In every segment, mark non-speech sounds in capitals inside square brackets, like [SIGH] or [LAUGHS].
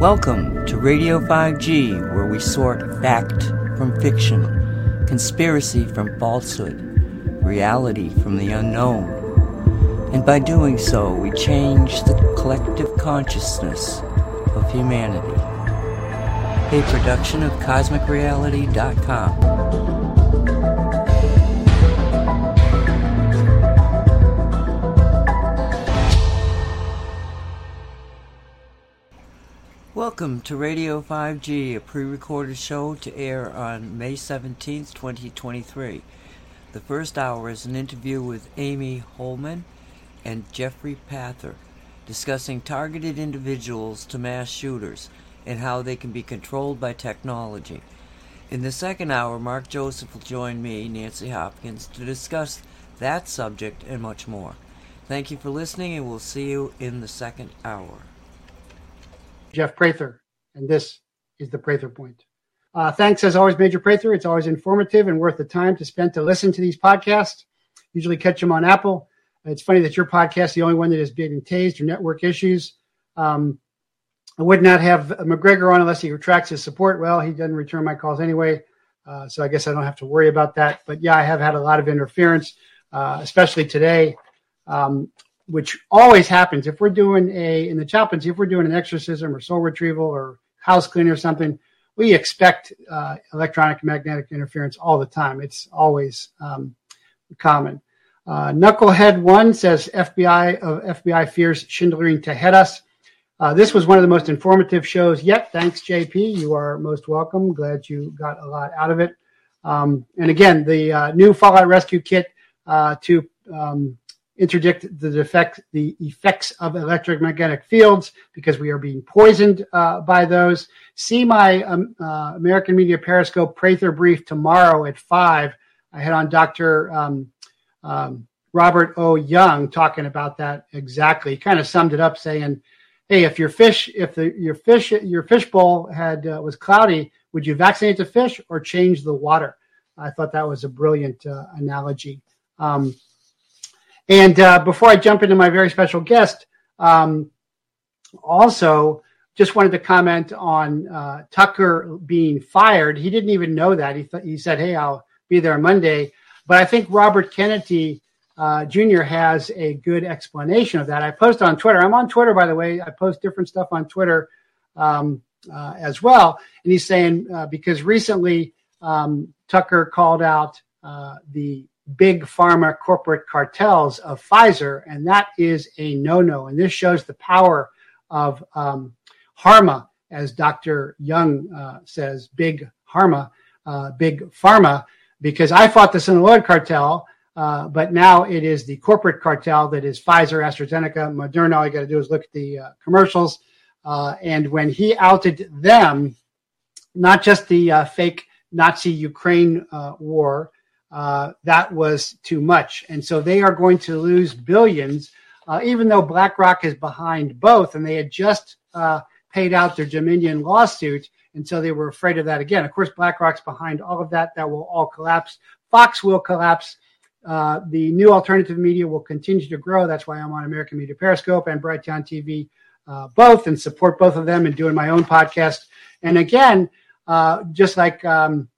Welcome to Radio 5G, where we sort fact from fiction, conspiracy from falsehood, reality from the unknown. And by doing so, we change the collective consciousness of humanity. A production of CosmicReality.com. Welcome to Radio 5G, a pre recorded show to air on May 17th, 2023. The first hour is an interview with Amy Holman and Jeffrey Pather discussing targeted individuals to mass shooters and how they can be controlled by technology. In the second hour, Mark Joseph will join me, Nancy Hopkins, to discuss that subject and much more. Thank you for listening, and we'll see you in the second hour. Jeff Prather, and this is the Prather Point. Uh, thanks as always, Major Prather. It's always informative and worth the time to spend to listen to these podcasts. Usually catch them on Apple. It's funny that your podcast is the only one that is being tased or network issues. Um, I would not have McGregor on unless he retracts his support. Well, he doesn't return my calls anyway, uh, so I guess I don't have to worry about that. But yeah, I have had a lot of interference, uh, especially today. Um, which always happens if we're doing a in the chaplaincy, if we're doing an exorcism or soul retrieval or house cleaning or something, we expect uh, electronic magnetic interference all the time. It's always um, common. Uh, Knucklehead One says FBI of FBI fears Schindlering Tejedas. Uh, this was one of the most informative shows yet. Thanks, JP. You are most welcome. Glad you got a lot out of it. Um, and again, the uh, new Fallout Rescue Kit uh, to um, interdict the defect, the effects of electromagnetic fields because we are being poisoned uh, by those. See my um, uh, American Media Periscope Prather brief tomorrow at five. I had on Dr. Um, um, Robert O. Young talking about that exactly. He kind of summed it up saying, "Hey, if your fish, if the, your fish, your fish bowl had uh, was cloudy, would you vaccinate the fish or change the water?" I thought that was a brilliant uh, analogy. Um, and uh, before I jump into my very special guest, um, also just wanted to comment on uh, Tucker being fired. He didn't even know that. He th- he said, "Hey, I'll be there Monday." But I think Robert Kennedy uh, Jr. has a good explanation of that. I post on Twitter. I'm on Twitter, by the way. I post different stuff on Twitter um, uh, as well. And he's saying uh, because recently um, Tucker called out uh, the big pharma corporate cartels of Pfizer, and that is a no-no. And this shows the power of um, Harma, as Dr. Young uh, says, big Harma, uh, big pharma, because I fought the Sinaloa cartel, uh, but now it is the corporate cartel that is Pfizer, AstraZeneca, Moderna. All you got to do is look at the uh, commercials. Uh, and when he outed them, not just the uh, fake Nazi Ukraine war, uh, that was too much. And so they are going to lose billions, uh, even though BlackRock is behind both. And they had just uh, paid out their Dominion lawsuit. And so they were afraid of that again. Of course, BlackRock's behind all of that. That will all collapse. Fox will collapse. Uh, the new alternative media will continue to grow. That's why I'm on American Media Periscope and Brighteon TV, uh, both, and support both of them and doing my own podcast. And again, just like um,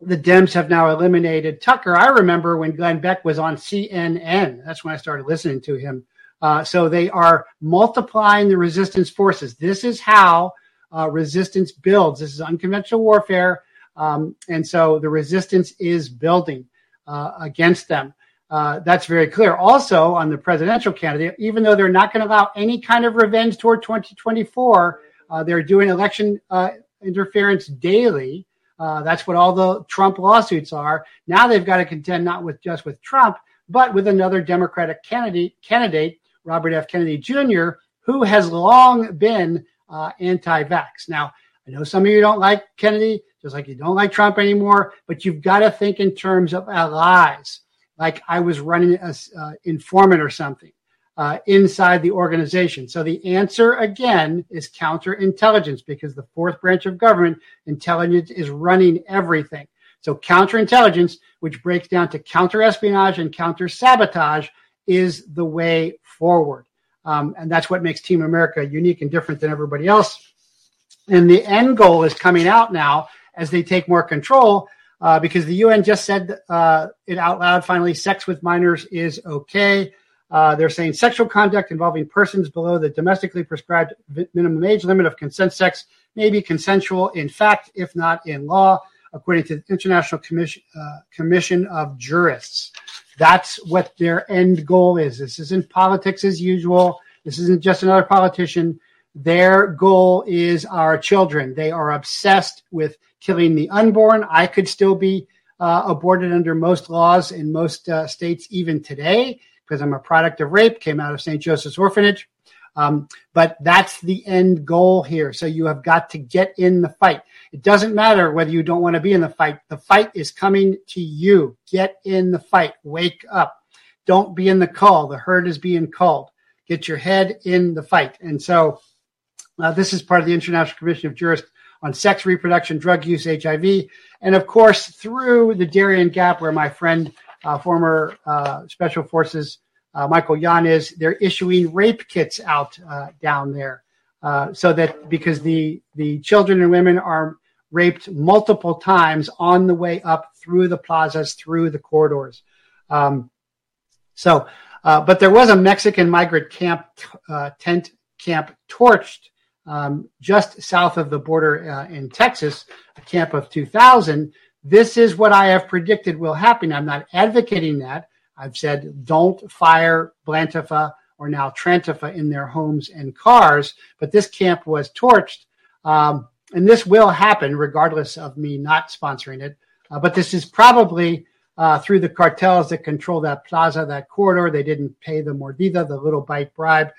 the Dems have now eliminated Tucker. I remember when Glenn Beck was on CNN. That's when I started listening to him. Uh, so they are multiplying the resistance forces. This is how uh, resistance builds. This is unconventional warfare. Um, and so the resistance is building uh, against them. Uh, that's very clear. Also, on the presidential candidate, even though they're not going to allow any kind of revenge toward 2024, uh, they're doing election uh, interference daily. Uh, that's what all the Trump lawsuits are. Now they've got to contend not with just with Trump, but with another Democratic candidate, candidate Robert F. Kennedy Jr., who has long been uh, anti-vax. Now, I know some of you don't like Kennedy, just like you don't like Trump anymore, but you've got to think in terms of allies. Like I was running an uh, informant or something uh, inside the organization. So the answer again is counterintelligence because the fourth branch of government, intelligence, is running everything. So counterintelligence, which breaks down to counter espionage and counter sabotage, is the way forward. Um, and that's what makes Team America unique and different than everybody else. And the end goal is coming out now as they take more control uh, because the UN just said uh, it out loud finally sex with minors is okay. Uh, they're saying sexual conduct involving persons below the domestically prescribed minimum age limit of consent sex may be consensual in fact, if not in law, according to the International Commission, uh, Commission of Jurists. That's what their end goal is. This isn't politics as usual. This isn't just another politician. Their goal is our children. They are obsessed with killing the unborn. I could still be uh, aborted under most laws in most uh, states, even today, because I'm a product of rape, came out of St. Joseph's Orphanage. Um, but that's the end goal here. So you have got to get in the fight. It doesn't matter whether you don't want to be in the fight. The fight is coming to you. Get in the fight. Wake up. Don't be in the call. The herd is being called. Get your head in the fight. And so uh, this is part of the International Commission of Jurists on sex, reproduction, drug use, HIV, and of course through the Darien Gap, where my friend, former uh, Special Forces uh, Michael is. They're issuing rape kits out uh, down there, uh, so that because the the children and women are raped multiple times on the way up through the plazas, through the corridors. Um, so, but there was a Mexican migrant camp tent camp torched um, just south of the border uh, in Texas, a camp of 2,000. This is what I have predicted will happen. I'm not advocating that. I've said don't fire Blantifa or now Trantifa in their homes and cars, but this camp was torched. Um, and this will happen regardless of me not sponsoring it. Uh, but this is probably uh, through the cartels that control that plaza, that corridor. They didn't pay the mordida, the little bite bribe.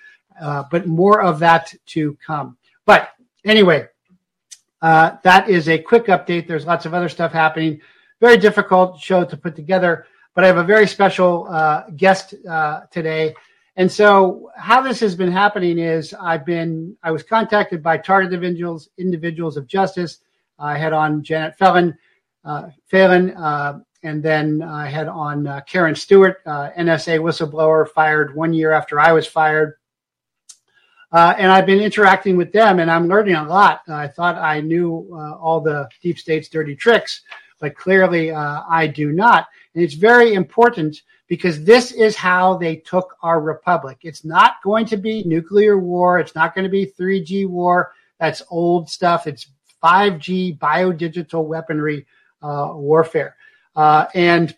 Uh, but more of that to come. But anyway, uh, that is a quick update. There's lots of other stuff happening. Very difficult show to put together, but I have a very special uh, guest uh, today. And so, how this has been happening is I've been I was contacted by targeted individuals, individuals of justice. I had on Janet Phelan, uh, Phelan, and then I had on Karen Stewart, NSA whistleblower, fired one year after I was fired uh, and I've been interacting with them, and I'm learning a lot. I thought I knew uh, all the deep state's dirty tricks, but clearly uh, I do not. And it's very important because this is how they took our republic. It's not going to be nuclear war. It's not going to be 3G war. That's old stuff. It's 5G biodigital weaponry uh, warfare. Uh, and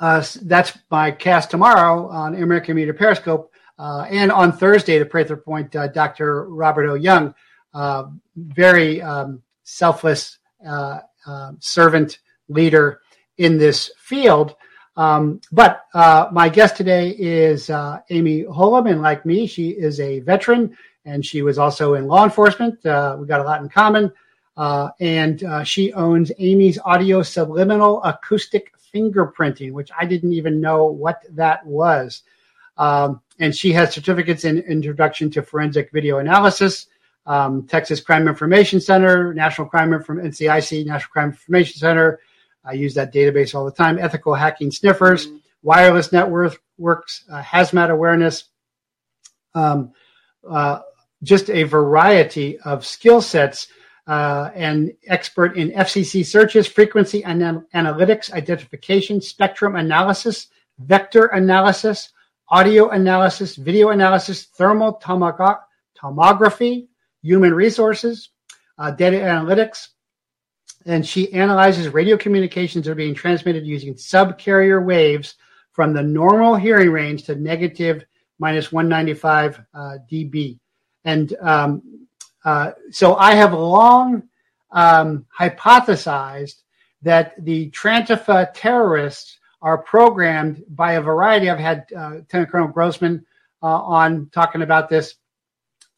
that's my cast tomorrow on American Media Periscope uh, and on Thursday, the Prather Point, uh, Dr. Robert O. Young, uh, very um, selfless uh, um, servant leader in this field. Um, but uh, my guest today is uh, Amy Hollum, and like me, she is a veteran, and she was also in law enforcement. we got a lot in common. and she owns Amy's Audio Subliminal Acoustic Fingerprinting, which I didn't even know what that was. Um, and she has certificates in Introduction to Forensic Video Analysis, um, Texas Crime Information Center, National Crime from NCIC, National Crime Information Center. I use that database all the time. Ethical hacking sniffers, mm-hmm. wireless networks, uh, hazmat awareness, um, uh, just a variety of skill sets. Uh, and expert in FCC searches, frequency anal- analytics, identification, spectrum analysis, vector analysis, audio analysis, video analysis, thermal tomography, human resources, uh, data analytics. And she analyzes radio communications that are being transmitted using subcarrier waves from the normal hearing range to negative minus 195 uh, dB. And um, uh, so I have long um, hypothesized that the Trantifa terrorists are programmed by a variety. I've had uh, Lieutenant Colonel Grossman uh, on talking about this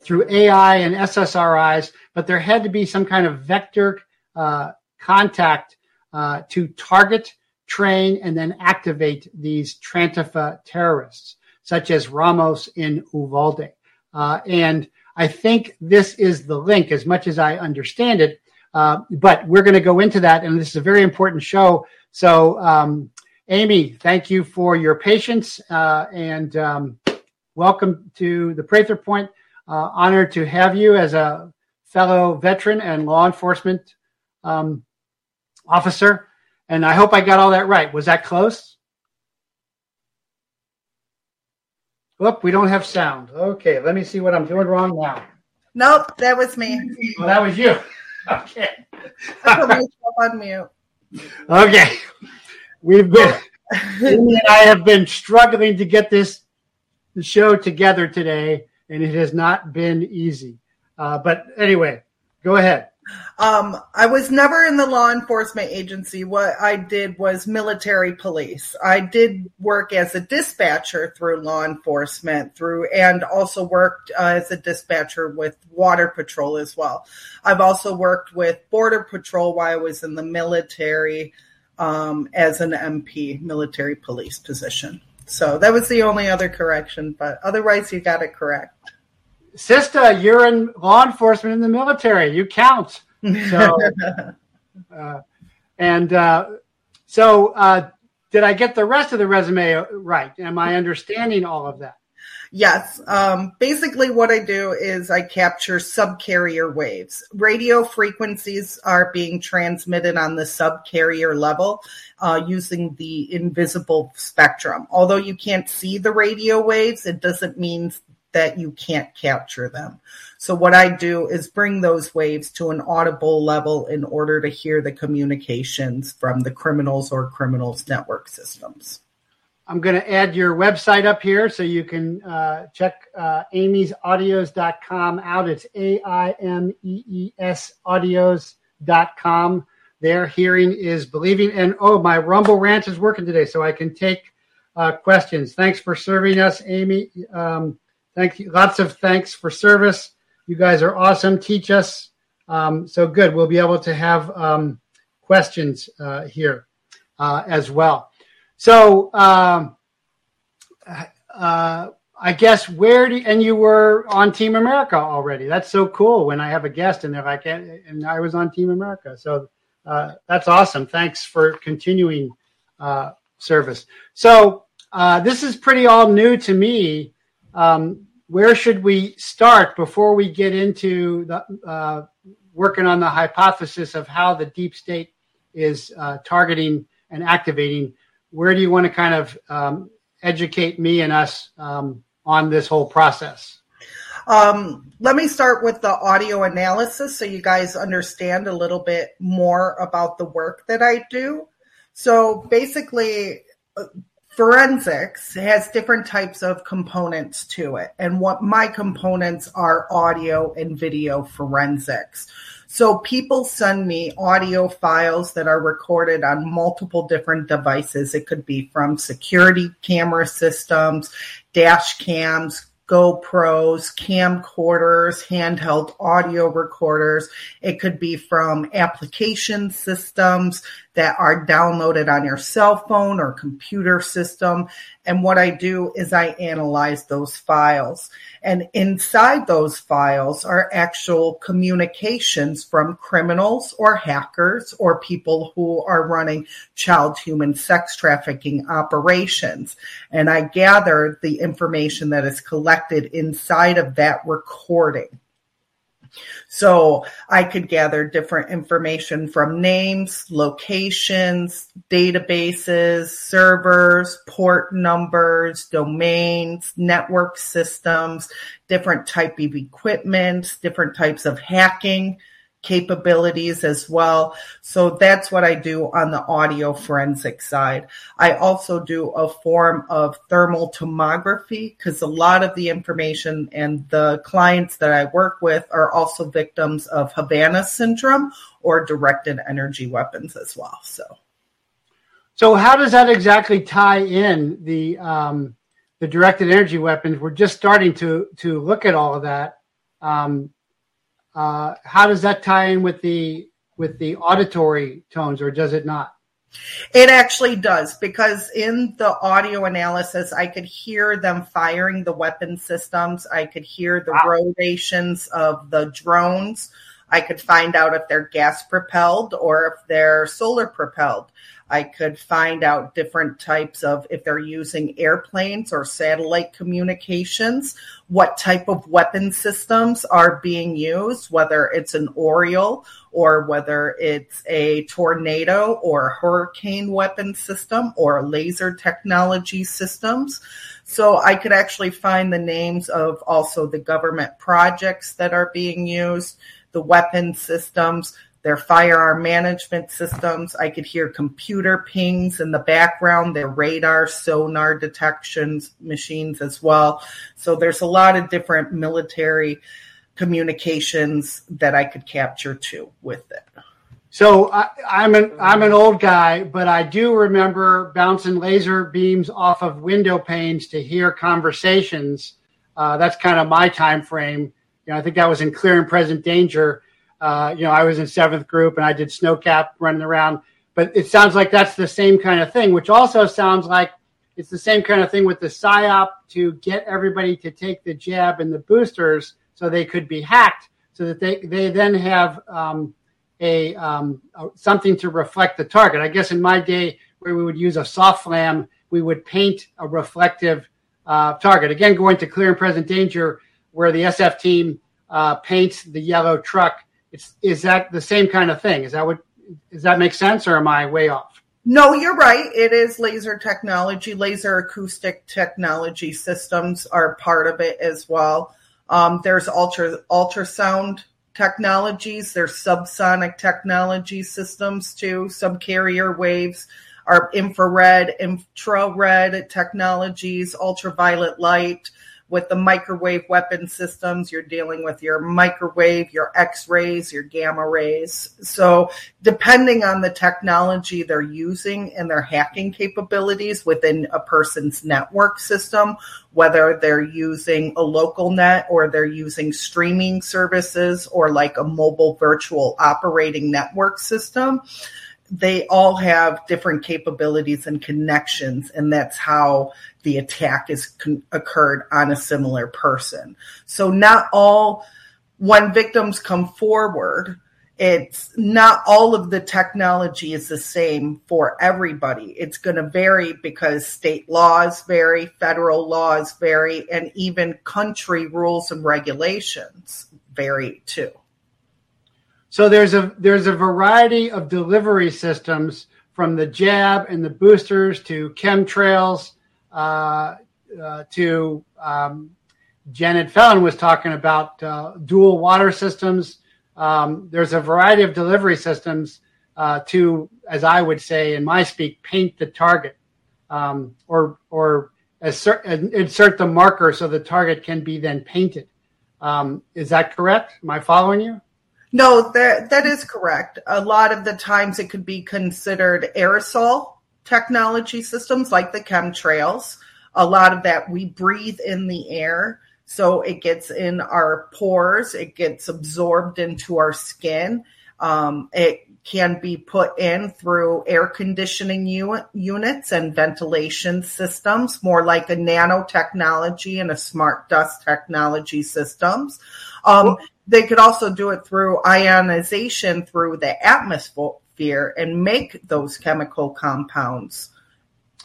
through AI and SSRIs, but there had to be some kind of vector uh, contact uh, to target, train, and then activate these Trantifa terrorists, such as Ramos in Uvalde. Uh, and I think this is the link, as much as I understand it. Uh, but we're going to go into that, and this is a very important show. So um, Amy, thank you for your patience uh, and um, welcome to the Prather Point. Uh, honored to have you as a fellow veteran and law enforcement um, officer. And I hope I got all that right. Was that close? Look, we don't have sound. Okay, let me see what I'm doing wrong now. Nope, that was me. Well, that was you. [LAUGHS] Okay. [LAUGHS] I put myself on mute. Okay. We've been, Amy and I have been struggling to get this show together today, and it has not been easy. Uh, but anyway, go ahead. Um, I was never in the law enforcement agency. What I did was military police. I did work as a dispatcher through law enforcement through, and also worked uh, as a dispatcher with water patrol as well. I've also worked with border patrol while I was in the military um, as an MP, military police position. So that was the only other correction, but otherwise you got it correct. Sista, you're in law enforcement in the military. You count. So, [LAUGHS] uh, and uh, so, uh, did I get the rest of the resume right? Am I understanding all of that? Yes. Um, basically, what I do is I capture subcarrier waves. Radio frequencies are being transmitted on the subcarrier level uh, using the invisible spectrum. Although you can't see the radio waves, it doesn't mean that you can't capture them. So what I do is bring those waves to an audible level in order to hear the communications from the criminals or criminals network systems. I'm going to add your website up here so you can uh, check uh, aimeesaudios.com out. It's A I M E E S audios.com. There, hearing is believing. And oh, my Rumble Rants is working today, so I can take uh, questions. Thanks for serving us, Amy. Um, thank you. Lots of thanks for service. You guys are awesome. Teach us. Um, so good. We'll be able to have um, questions uh, here uh, as well. So um, uh, I guess where do and you were on Team America already? That's so cool. When I have a guest and they're like, and I was on Team America. So uh, that's awesome. Thanks for continuing uh, service. So uh, this is pretty all new to me. Um, where should we start before we get into the uh, working on the hypothesis of how the deep state is uh, targeting and activating? Where do you want to kind of um, educate me and us um, on this whole process? Um, let me start with the audio analysis so you guys understand a little bit more about the work that I do. So basically, forensics has different types of components to it. And what my components are audio and video forensics. So people send me audio files that are recorded on multiple different devices. It could be from security camera systems, dash cams, GoPros, camcorders, handheld audio recorders. It could be from application systems that are downloaded on your cell phone or computer system. And what I do is I analyze those files. And inside those files are actual communications from criminals or hackers or people who are running child human sex trafficking operations. And I gather the information that is collected inside of that recording. So I could gather different information from names, locations, databases, servers, port numbers, domains, network systems, different type of equipment, different types of hacking capabilities as well. So that's what I do on the audio forensic side. I also do a form of thermal tomography because a lot of the information and the clients that I work with are also victims of Havana syndrome or directed energy weapons as well. So, so how does that exactly tie in the um, the directed energy weapons? We're just starting to to look at all of that. Um, uh, how does that tie in with the with the auditory tones, or does it not? It actually does because in the audio analysis, I could hear them firing the weapon systems. I could hear the wow. rotations of the drones. I could find out if they're gas propelled or if they're solar propelled. I could find out different types of if they're using airplanes or satellite communications, what type of weapon systems are being used, whether it's an Oriole or whether it's a tornado or hurricane weapon system or laser technology systems. So I could actually find the names of also the government projects that are being used, the weapon systems, their firearm management systems. I could hear computer pings in the background, their radar, sonar detections machines as well. So there's a lot of different military communications that I could capture too with it. So I, am an I'm an old guy, but I do remember bouncing laser beams off of window panes to hear conversations. Uh, that's kind of my time frame. You know, I think that was in Clear and Present Danger uh, you know, I was in seventh group and I did snowcap running around. But it sounds like that's the same kind of thing, which also sounds like it's the same kind of thing with the psyop to get everybody to take the jab and the boosters so they could be hacked, so that they they then have um, a, um, something to reflect the target. I guess in my day, where we would use a SOFLAM, we would paint a reflective uh, target. Again, going to clear and present danger, where the SF team uh, paints the yellow truck it's, is that the same kind of thing? Is that what does that make sense, or am I way off? No, you're right. It is laser technology. Laser acoustic technology systems are part of it as well. Um, there's ultra ultrasound technologies. There's subsonic technology systems too. Subcarrier waves are infrared, infrared technologies, ultraviolet light with the microwave weapon systems, you're dealing with your microwave, your X rays, your gamma rays. So, depending on the technology they're using and their hacking capabilities within a person's network system, whether they're using a local net or they're using streaming services or like a mobile virtual operating network system, they all have different capabilities and connections, and that's how the attack has con- occurred on a similar person. So, not all, when victims come forward, it's not all of the technology is the same for everybody. It's going to vary because state laws vary, federal laws vary, and even country rules and regulations vary too. So there's a there's a variety of delivery systems from the jab and the boosters to chemtrails uh, uh, to um, Janet Fallon was talking about uh, dual water systems. Um, there's a variety of delivery systems uh, to, as I would say in my speak, paint the target um, or or insert, insert the marker so the target can be then painted. Um, is that correct? Am I following you? No, that that is correct. A lot of the times it could be considered aerosol technology systems like the chemtrails. A lot of that we breathe in the air. So it gets in our pores, it gets absorbed into our skin. Um, it can be put in through air conditioning u- units and ventilation systems, more like a nanotechnology and a smart dust technology systems. Um, they could also do it through ionization through the atmosphere and make those chemical compounds.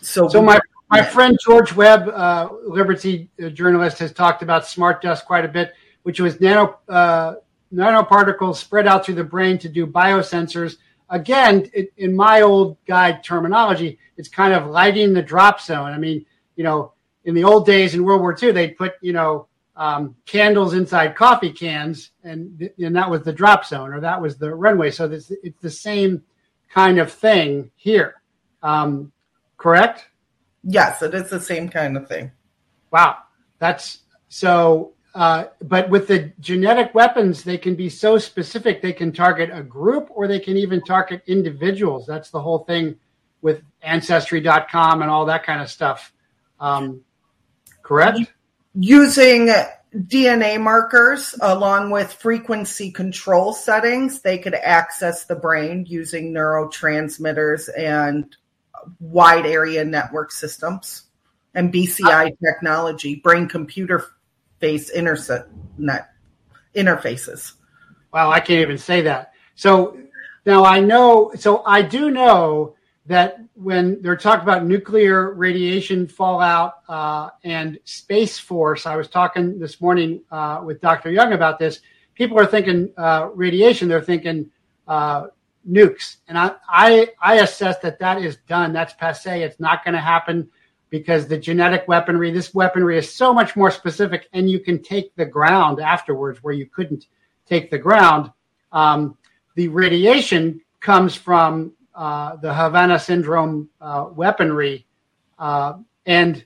So, so my my friend George Webb, uh, Liberty journalist, has talked about smart dust quite a bit, which was nano uh, nanoparticles spread out through the brain to do biosensors. Again, it, in my old guide terminology, it's kind of lighting the drop zone. I mean, you know, in the old days in World War II, they'd put you know um, candles inside coffee cans, and and that was the drop zone, or that was the runway. So this, it's the same kind of thing here, um, correct? Yes, it is the same kind of thing. Wow, that's so. Uh, but with the genetic weapons, they can be so specific. They can target a group, or they can even target individuals. That's the whole thing with Ancestry.com and all that kind of stuff. Um, correct? Using DNA markers along with frequency control settings, they could access the brain using neurotransmitters and wide area network systems and BCI uh, technology, brain computer face internet interfaces. Wow, I can't even say that. So now I know. So I do know that when they're talking about nuclear radiation fallout uh, and space force, I was talking this morning uh, with Dr. Young about this. People are thinking uh, radiation; they're thinking uh, nukes, and I, I I assess that that is done. That's passe. It's not going to happen because the genetic weaponry, this weaponry is so much more specific, and you can take the ground afterwards where you couldn't take the ground. Um, the radiation comes from the Havana syndrome uh, weaponry, uh, and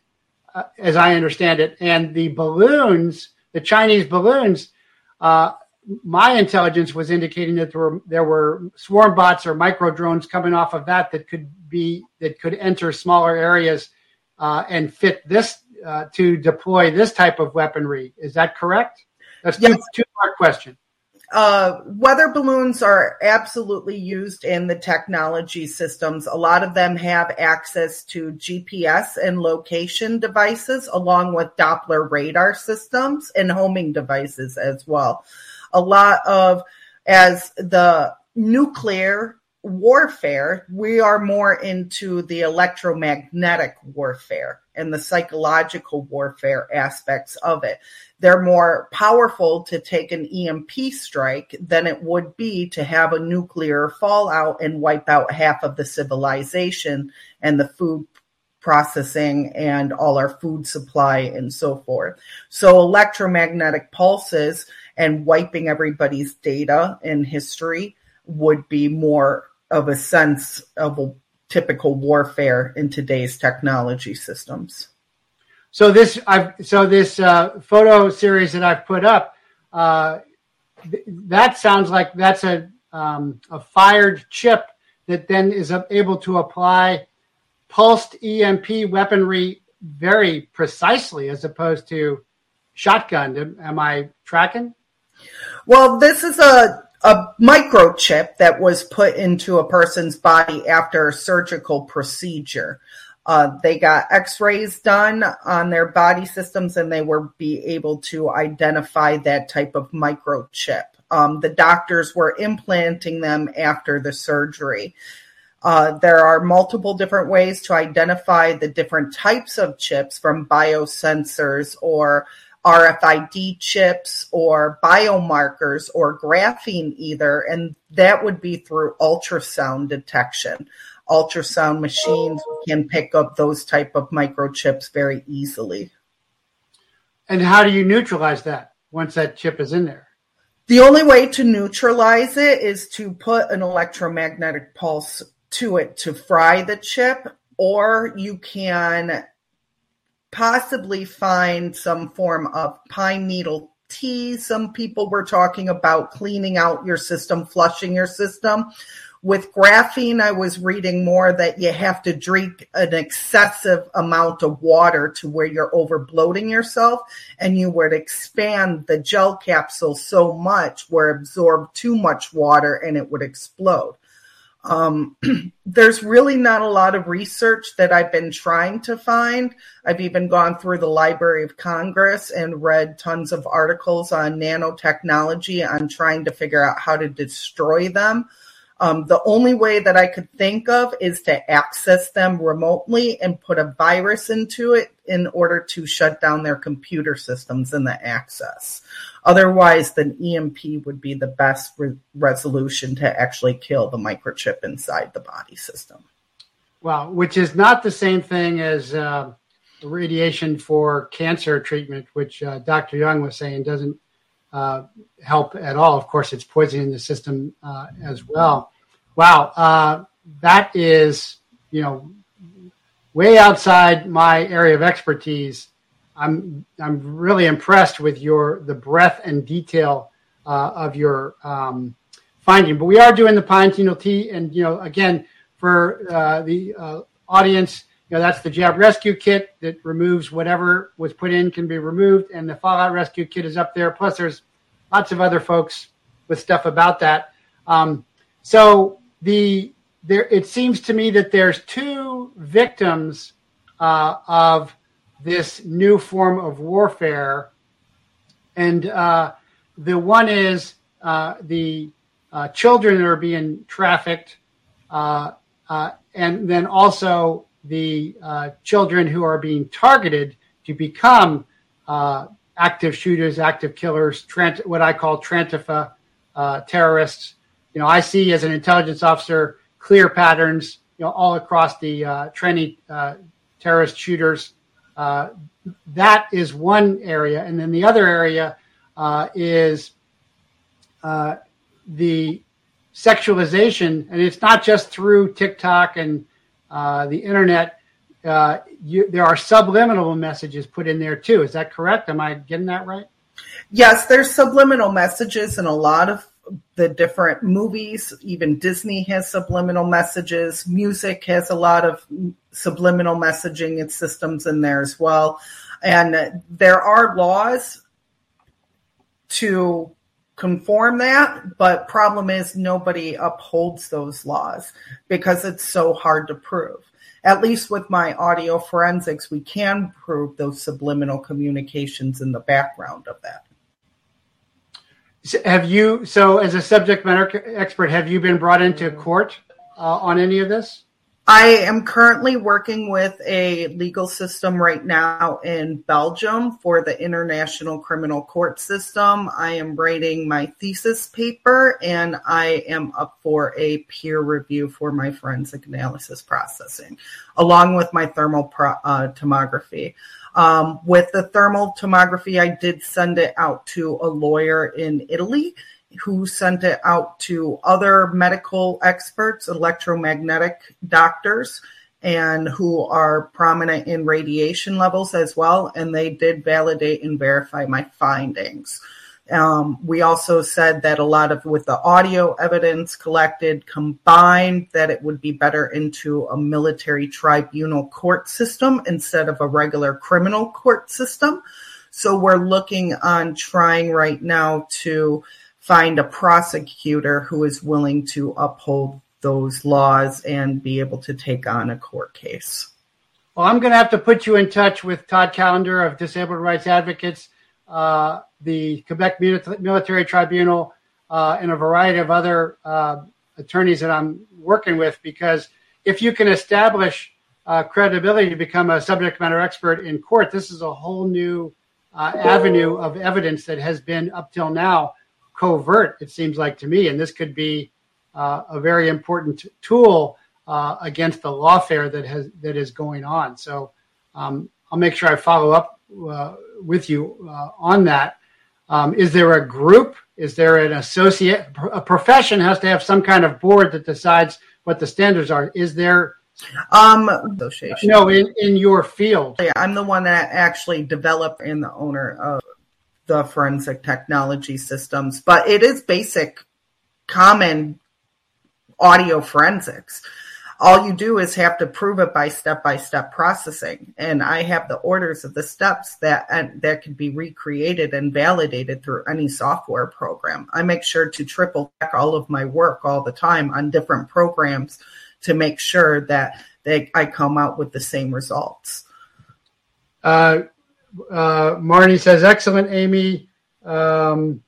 uh, as I understand it, and the balloons, the Chinese balloons. Uh, my intelligence was indicating that there were there were swarm bots or micro drones coming off of that that could be that could enter smaller areas and fit this to deploy this type of weaponry. Is that correct? That's yes. two, two part question uh, weather balloons are absolutely used in the technology systems. A lot of them have access to GPS and location devices, along with Doppler radar systems and homing devices as well. A lot of, as the nuclear warfare, we are more into the electromagnetic warfare and the psychological warfare aspects of it. They're more powerful to take an EMP strike than it would be to have a nuclear fallout and wipe out half of the civilization and the food processing and all our food supply and so forth. So electromagnetic pulses and wiping everybody's data and history would be more of a sense of a typical warfare in today's technology systems. So this, I've, so this uh, photo series that I've put up, uh, th- that sounds like that's a um, a fired chip that then is able to apply pulsed EMP weaponry very precisely, as opposed to shotgun. Am, am I tracking? Well, this is a a microchip that was put into a person's body after a surgical procedure. Uh, they got x-rays done on their body systems and they were be able to identify that type of microchip. Um, the doctors were implanting them after the surgery. Uh, there are multiple different ways to identify the different types of chips from biosensors or RFID chips or biomarkers or graphene either, and that would be through ultrasound detection. Ultrasound machines can pick up those type of microchips very easily. And how do you neutralize that once that chip is in there? The only way to neutralize it is to put an electromagnetic pulse to it to fry the chip, or you can possibly find some form of pine needle tea. Some people were talking about cleaning out your system, flushing your system. With graphene, I was reading more that you have to drink an excessive amount of water to where you're over bloating yourself and you would expand the gel capsule so much where absorb too much water and it would explode. Um, [CLEARS THROAT] there's really not a lot of research that I've been trying to find. I've even gone through the Library of Congress and read tons of articles on nanotechnology on trying to figure out how to destroy them. Um, the only way that I could think of is to access them remotely and put a virus into it in order to shut down their computer systems and the access. Otherwise, the EMP would be the best re- resolution to actually kill the microchip inside the body system. Well, which is not the same thing as uh, radiation for cancer treatment, which uh, Dr. Young was saying doesn't uh, help at all. Of course, it's poisoning the system uh, as well. Wow, uh, that is, you know, way outside my area of expertise. I'm I'm really impressed with your the breadth and detail uh, of your um, finding. But we are doing the pine needle tea, and you know, again, for uh, the uh, audience, you know, that's the jab rescue kit that removes whatever was put in can be removed, and the fallout rescue kit is up there. Plus, there's lots of other folks with stuff about that. Um, so the there, it seems to me that there's two victims uh, of this new form of warfare. And uh, the one is uh, the uh, children that are being trafficked, uh, uh, and then also the children who are being targeted to become active shooters, active killers, what I call Trantifa terrorists. You know, I see as an intelligence officer clear patterns, you know, all across the uh, tranny terrorist shooters. that is one area, and then the other area is uh, the sexualization, and it's not just through TikTok and uh, the internet. Uh, you, there are subliminal messages put in there too. Is that correct? Am I getting that right? Yes, there's subliminal messages in a lot of the different movies. Even Disney has subliminal messages. Music has a lot of subliminal messaging and systems in there as well. And there are laws to conform that, but problem is nobody upholds those laws because it's so hard to prove. At least with my audio forensics, we can prove those subliminal communications in the background of that. Have you, so as a subject matter expert, have you been brought into court uh, on any of this? I am currently working with a legal system right now in Belgium for the International Criminal Court System. I am writing my thesis paper and I am up for a peer review for my forensic analysis processing, along with my thermal pro- uh, tomography. Um, with the thermal tomography, I did send it out to a lawyer in Italy who sent it out to other medical experts, electromagnetic doctors, and who are prominent in radiation levels as well. And they did validate and verify my findings. Um, we also said that a lot of with the audio evidence collected combined, that it would be better into a military tribunal court system instead of a regular criminal court system. So we're looking on trying right now to find a prosecutor who is willing to uphold those laws and be able to take on a court case. Well, I'm going to have to put you in touch with Todd Callender of Disabled Rights Advocates, uh, the Quebec Military Tribunal, uh, and a variety of other uh, attorneys that I'm working with because if you can establish uh, credibility to become a subject matter expert in court, this is a whole new uh, avenue of evidence that has been up till now covert, it seems like to me. And this could be a very important tool against the lawfare that has that is going on. So um, I'll make sure I follow up uh, with you uh, on that. Um, is there a group? Is there an associate? A profession has to have some kind of board that decides what the standards are. Is there um, association. No, in, in your field. Yeah, I'm the one that actually developed and the owner of the forensic technology systems, but it is basic, common audio forensics. All you do is have to prove it by step by step processing. And I have the orders of the steps that and that can be recreated and validated through any software program. I make sure to triple check all of my work all the time on different programs to make sure that they, I come out with the same results. Uh, uh, Marnie says, excellent, Amy. Um,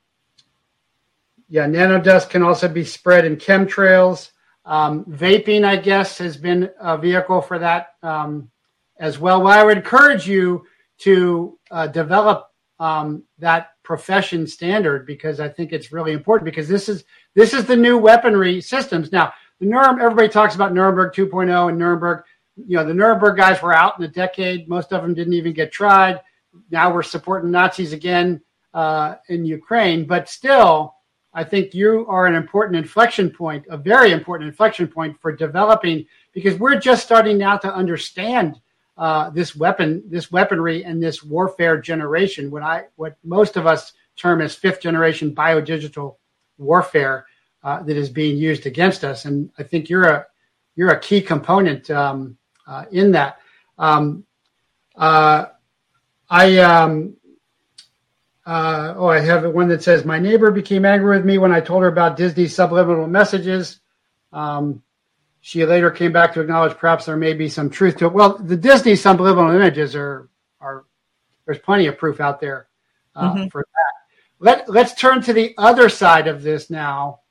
yeah, nanodust can also be spread in chemtrails. Um, vaping, I guess, has been a vehicle for that um, as well. Well, I would encourage you to uh, develop um, that profession standard because I think it's really important because this is this is the new weaponry systems. Now, the Nuremberg, everybody talks about Nuremberg 2.0 and Nuremberg. You know, the Nuremberg guys were out in a decade. Most of them didn't even get tried now we're supporting Nazis again uh, in Ukraine. But still, I think you are an important inflection point, a very important inflection point for developing, because we're just starting now to understand uh, this weapon, this weaponry, and this warfare generation. What I, what most of us term as fifth generation biodigital warfare uh, that is being used against us, and I think you're a you're a key component um, uh, in that. Um, uh, I um, uh, oh, I have one that says my neighbor became angry with me when I told her about Disney's subliminal messages. Um, she later came back to acknowledge perhaps there may be some truth to it. Well, the Disney subliminal images are are there's plenty of proof out there uh, mm-hmm. for that. let let's turn to the other side of this now.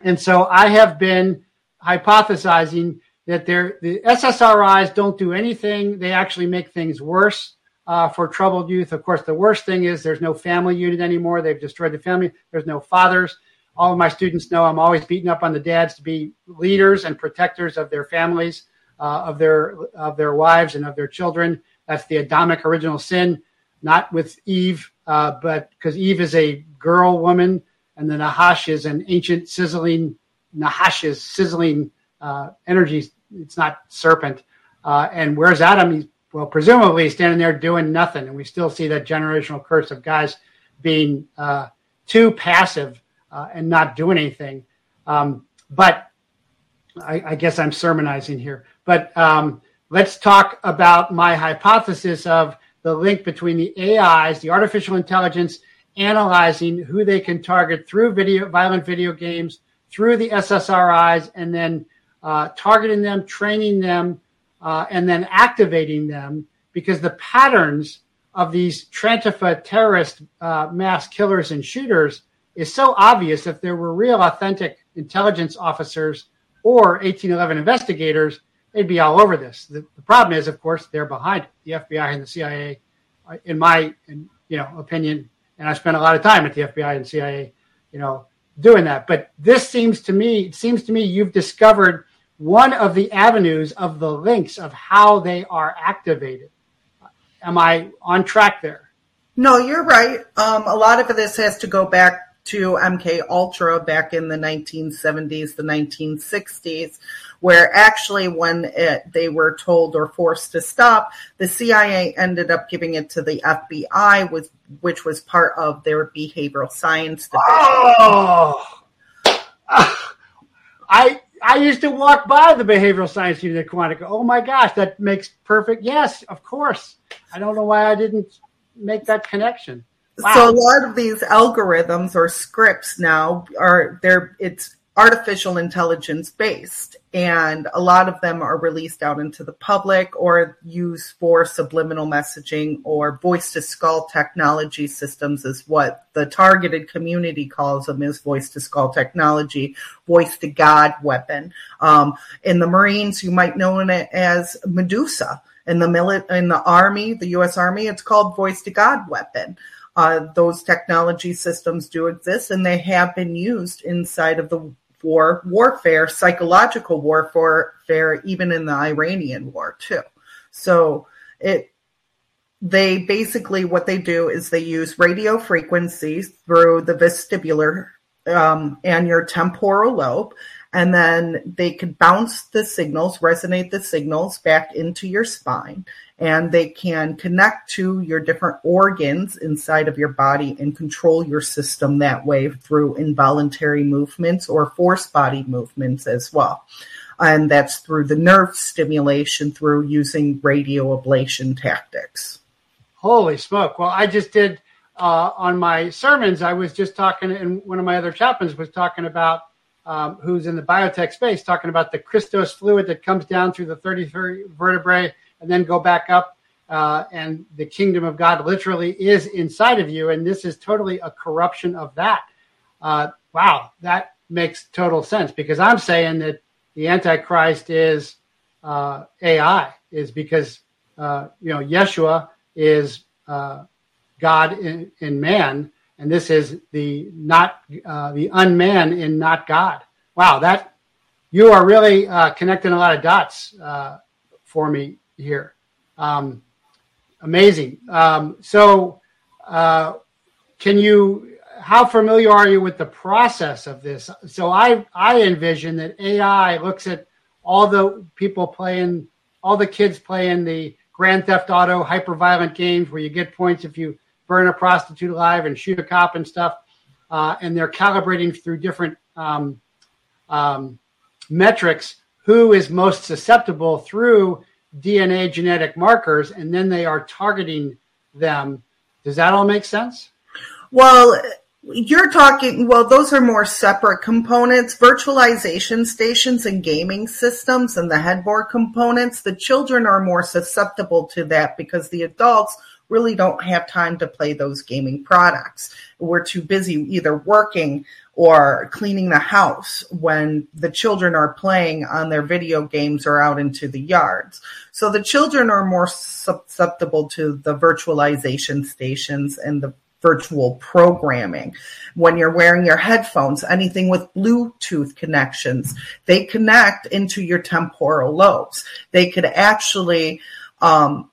And so I have been hypothesizing that the SSRIs don't do anything; they actually make things worse uh, for troubled youth. Of course, the worst thing is there's no family unit anymore. They've destroyed the family. There's no fathers. All of my students know I'm always beating up on the dads to be leaders and protectors of their families, uh, of their of their wives and of their children. That's the Adamic original sin, not with Eve, uh, but because Eve is a girl woman, and the Nahash is an ancient sizzling Nahash is sizzling uh, energy. It's not serpent. Uh, and where's Adam? He's well, presumably standing there doing nothing, and we still see that generational curse of guys being uh, too passive uh, and not doing anything. Um, but I, I, guess I'm sermonizing here. But um, let's talk about my hypothesis of the link between the AIs, the artificial intelligence, analyzing who they can target through video, violent video games, through the SSRIs, and then uh, targeting them, training them uh, and then activating them because the patterns of these Trantifa terrorist uh, mass killers and shooters is so obvious. If there were real, authentic intelligence officers or 1811 investigators, they'd be all over this. The, the problem is, of course, they're behind it. the FBI and the CIA, uh, in my in, you know opinion. And I spent a lot of time at the FBI and CIA, you know, doing that. But this seems to me, it seems to me, you've discovered one of the avenues of the links of how they are activated. Am I on track there? No, you're right. Um, a lot of this has to go back to MK Ultra back in the 1970s, the 1960s, where actually when it, they were told or forced to stop, the CIA ended up giving it to the FBI, with, which was part of their behavioral science division. Oh, [LAUGHS] I I used to walk by the behavioral science unit at Quantico. Oh my gosh, that makes perfect. Yes, of course. I don't know why I didn't make that connection. Wow. So a lot of these algorithms or scripts now are there. It's artificial intelligence based and a lot of them are released out into the public or used for subliminal messaging or voice to skull technology systems is what the targeted community calls them is voice to skull technology voice to god weapon. Um, in the marines you might know it as medusa. In the milit- in the army the us army it's called voice to god weapon. Uh, those technology systems do exist and they have been used inside of the war warfare, psychological warfare, even in the Iranian war too. So it they basically what they do is they use radio frequencies through the vestibular um, and your temporal lobe and then they could bounce the signals, resonate the signals back into your spine, and they can connect to your different organs inside of your body and control your system that way through involuntary movements or force body movements as well. And that's through the nerve stimulation through using radio ablation tactics. Holy smoke. Well, I just did uh, on my sermons, I was just talking, and one of my other chaplains was talking about um, who's in the biotech space, talking about the Christos fluid that comes down through the 33 vertebrae and then go back up. Uh, and the kingdom of God literally is inside of you. And this is totally a corruption of that. Uh, wow, that makes total sense because I'm saying that the Antichrist is uh, AI, is because, uh, you know, Yeshua is uh, God in, in man and this is the not uh, the unman in not God. Wow, that you are really connecting a lot of dots for me here. Um, amazing. Um, so, uh, can you? How familiar are you with the process of this? So, I I envision that AI looks at all the people playing, all the kids playing the Grand Theft Auto hyper violent games where you get points if you burn a prostitute alive and shoot a cop and stuff. Uh, and they're calibrating through different um, um, metrics who is most susceptible through DNA genetic markers, and then they are targeting them. Does that all make sense? Well, you're talking, well, those are more separate components. Virtualization stations and gaming systems and the headboard components, the children are more susceptible to that because the adults really don't have time to play those gaming products. We're too busy either working or cleaning the house when the children are playing on their video games or out into the yards. So the children are more susceptible to the virtualization stations and the virtual programming. When you're wearing your headphones, anything with Bluetooth connections, they connect into your temporal lobes. They could actually um,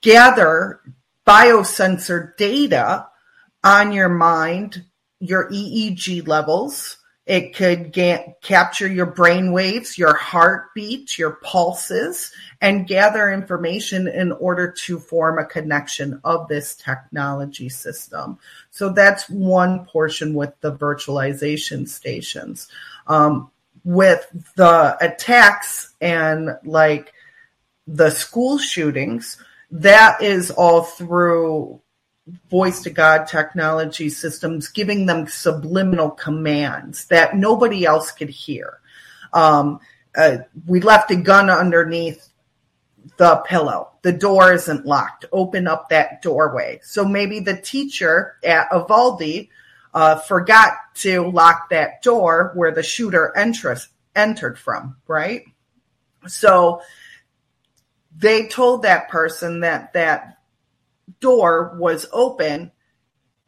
gather biosensor data on your mind, your EEG levels. It could capture your brain waves, your heartbeat, your pulses, and gather information in order to form a connection of this technology system. So that's one portion with the virtualization stations. Um, with the attacks and like the school shootings, that is all through voice to God technology systems, giving them subliminal commands that nobody else could hear. Um, uh, we left a gun underneath the pillow. The door isn't locked. Open up that doorway. So maybe the teacher at Uvalde uh, forgot to lock that door where the shooter entrus, entered from, right? So they told that person that that door was open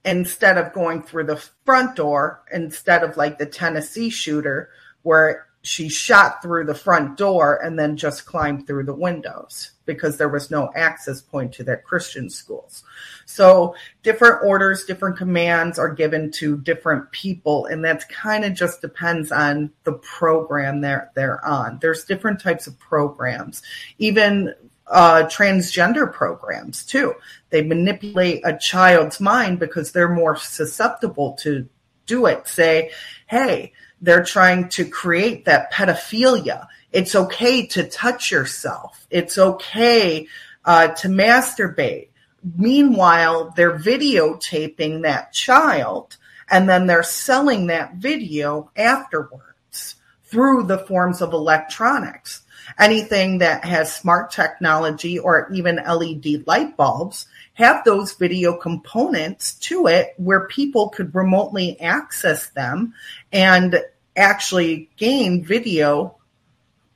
instead of going through the front door instead of like the Tennessee shooter where she shot through the front door and then just climbed through the windows because there was no access point to their Christian schools. So different orders, different commands are given to different people, and that kind of just depends on the program they're they're on. There's different types of programs, even uh, transgender programs too. They manipulate a child's mind because they're more susceptible to do it. Say, hey, they're trying to create that pedophilia. It's okay to touch yourself. It's okay uh, to masturbate. Meanwhile, they're videotaping that child and then they're selling that video afterwards through the forms of electronics. Anything that has smart technology or even LED light bulbs have those video components to it where people could remotely access them and actually gain video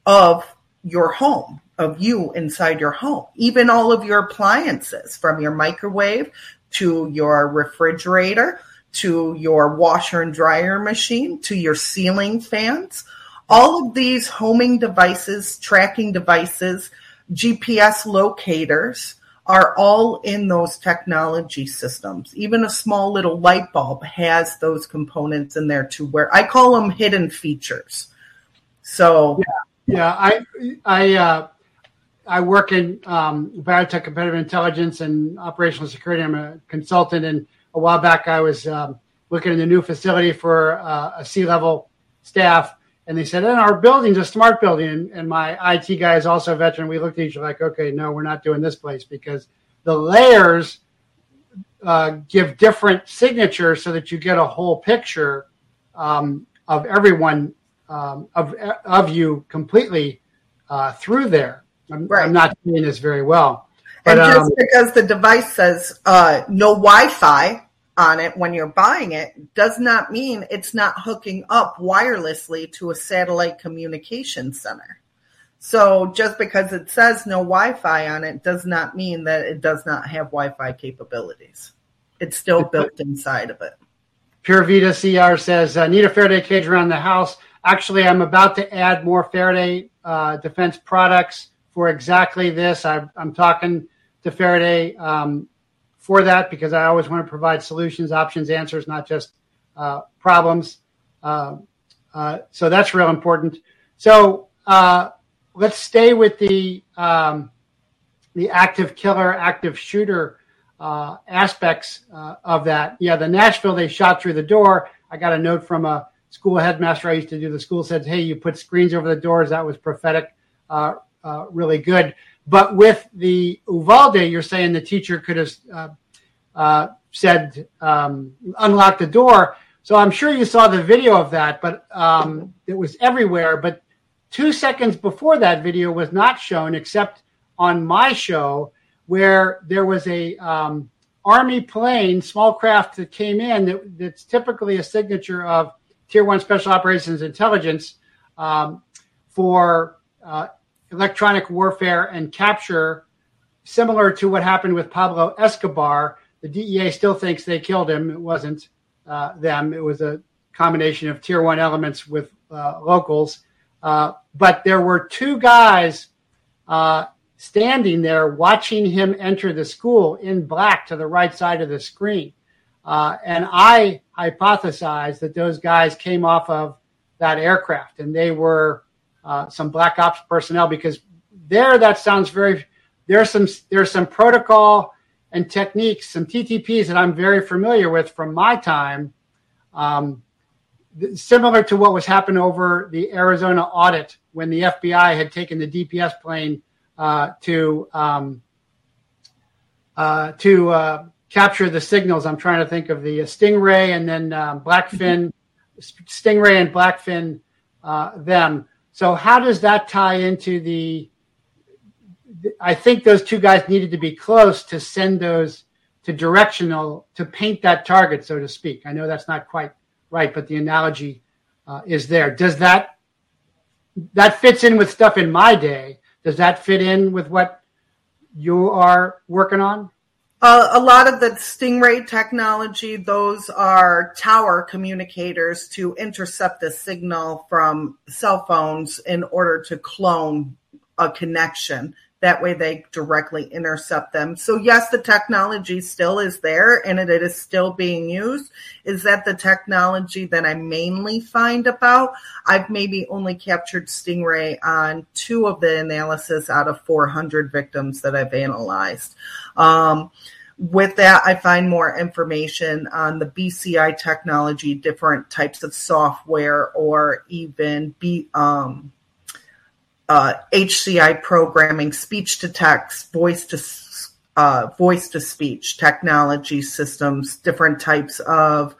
of your home, of you inside your home, even all of your appliances from your microwave to your refrigerator to your washer and dryer machine to your ceiling fans all of these homing devices, tracking devices, GPS locators are all in those technology systems. Even a small little light bulb has those components in there too, where I call them hidden features. So, yeah, yeah I, I, uh, I work in um, biotech competitive intelligence and operational security. I'm a consultant, and a while back I was um, looking at a new facility for uh, a C-level staff, and they said, "And our building's a smart building." And, and, my IT guy is also a veteran. We looked at each other like, "Okay, no, we're not doing this place because the layers uh, give different signatures so that you get a whole picture um, of everyone um, of of you completely uh, through there." I'm, right. I'm, not doing this very well. But, and just um, because the device says uh, no Wi-Fi, on it when you're buying it does not mean it's not hooking up wirelessly to a satellite communication center. So just because it says no Wi-Fi on it does not mean that it does not have Wi-Fi capabilities. It's still built inside of it. Pure Vita CR says, uh, need a Faraday cage around the house. Actually, I'm about to add more Faraday uh, defense products for exactly this. I, am talking to Faraday um, for that because I always want to provide solutions, options, answers, not just uh, problems. Uh, uh, so that's real important. So uh, let's stay with the um, the active killer, active shooter uh, aspects uh, of that. Yeah, the Nashville they shot through the door. I got a note from a school headmaster I used to do. The school said, "Hey, you put screens over the doors. That was prophetic, really good." But with the Uvalde, you're saying the teacher could have uh, uh, said, um, unlock the door. So I'm sure you saw the video of that, but um, it was everywhere. But two seconds before that video was not shown, except on my show, where there was a um, Army plane, small craft that came in that, that's typically a signature of Tier 1 Special Operations Intelligence um, for uh, electronic warfare and capture, similar to what happened with Pablo Escobar. The DEA still thinks they killed him. It wasn't uh, them, it was a combination of Tier 1 elements with uh, locals. Uh, but there were two guys uh, standing there watching him enter the school in black to the right side of the screen. Uh, and I hypothesized that those guys came off of that aircraft and they were uh, some black ops personnel because there that sounds very there's some there's some protocol and techniques some ttps that i'm very familiar with from my time um, similar to what was happening over the arizona audit when the fbi had taken the dps plane uh, to um, uh, to uh, capture the signals. I'm trying to think of the Stingray and then um, Blackfin, Stingray and Blackfin, uh, them. So how does that tie into the? I think those two guys needed to be close to send those to directional to paint that target, so to speak. I know that's not quite right, but the analogy uh, is there. Does that that fits in with stuff in my day? Does that fit in with what you are working on? Uh, a lot of the Stingray technology, those are tower communicators to intercept the signal from cell phones in order to clone a connection. That way they directly intercept them. So yes, the technology still is there and it is still being used. Is that the technology that I mainly find about? I've maybe only captured Stingray on two of the analysis out of 400 victims that I've analyzed. Um, with that, I find more information on the BCI technology, different types of software, or even be, um, uh, HCI programming, speech to text, voice to uh, voice to speech technology systems, different types of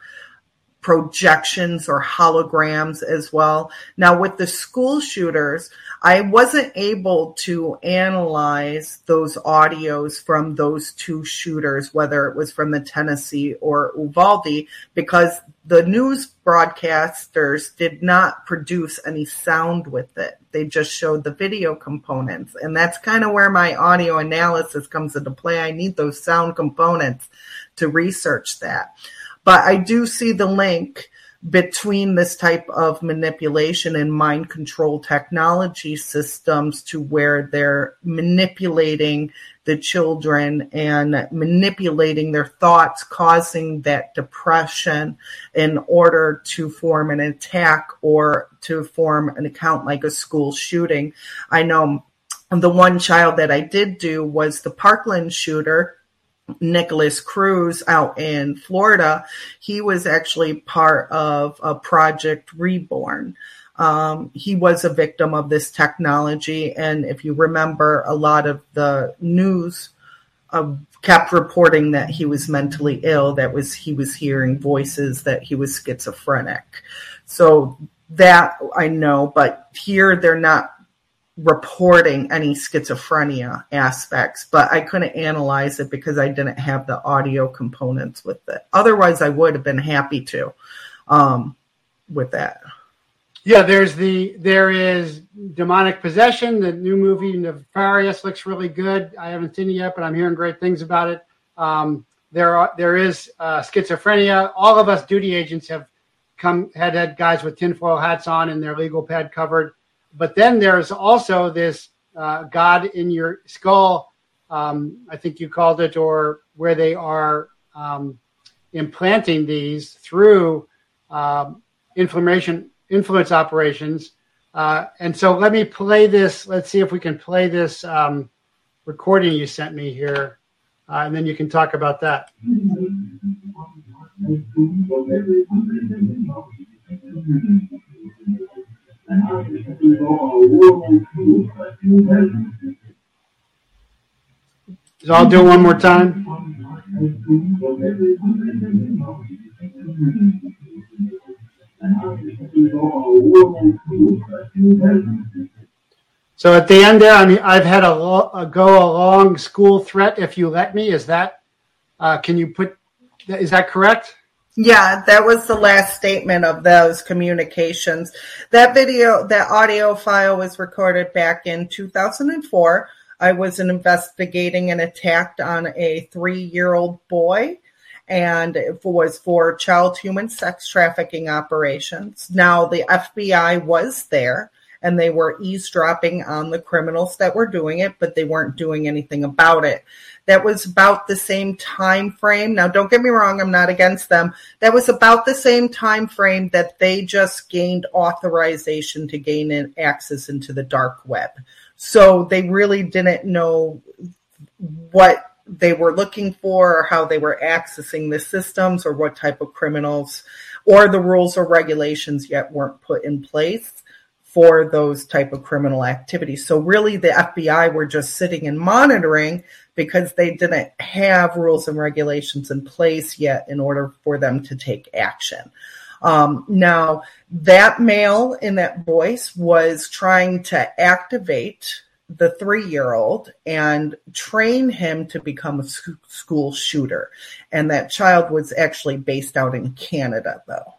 projections or holograms as well. Now, with the school shooters, I wasn't able to analyze those audios from those two shooters, whether it was from the Tennessee or Uvalde, because the news broadcasters did not produce any sound with it. They just showed the video components. And that's kind of where my audio analysis comes into play. I need those sound components to research that. But I do see the link between this type of manipulation and mind control technology systems to where they're manipulating the children and manipulating their thoughts, causing that depression in order to form an attack or to form an account like a school shooting. I know the one child that I did do was the Parkland shooter Nikolas Cruz out in Florida, he was actually part of a project Reborn. Um, he was a victim of this technology, and if you remember, a lot of the news uh, kept reporting that he was mentally ill. That was he was hearing voices that he was schizophrenic. So that I know, but here they're not reporting any schizophrenia aspects, but I couldn't analyze it because I didn't have the audio components with it. Otherwise, I would have been happy to um, with that. Yeah, there's the there is demonic possession. The new movie Nefarious looks really good. I haven't seen it yet, but I'm hearing great things about it. Um, there are there is uh, schizophrenia. All of us duty agents have come had had guys with tinfoil hats on and their legal pad covered but then there's also this uh, God in your skull, um, I think you called it, or where they are um, implanting these through um, inflammation influence operations. Uh, and so let me play this. Let's see if we can play this um, recording you sent me here, uh, and then you can talk about that. So I'll do it one more time. So at the end there, I mean, I've had a, lo- a go a long school threat if you let me. Is that? Uh, can you put? Is that correct? Yeah, that was the last statement of those communications. That video, that audio file was recorded back in 2004. I was investigating an attack on a three year old boy and it was for child human sex trafficking operations. Now, the FBI was there and they were eavesdropping on the criminals that were doing it, but they weren't doing anything about it. That was about the same time frame. Now, don't get me wrong, I'm not against them. That was about the same time frame that they just gained authorization to gain access into the dark web. So they really didn't know what they were looking for or how they were accessing the systems or what type of criminals or the rules or regulations yet weren't put in place for those type of criminal activities. So really the FBI were just sitting and monitoring because they didn't have rules and regulations in place yet in order for them to take action. Um, now that male in that voice was trying to activate the three year old and train him to become a school shooter. And that child was actually based out in Canada, though.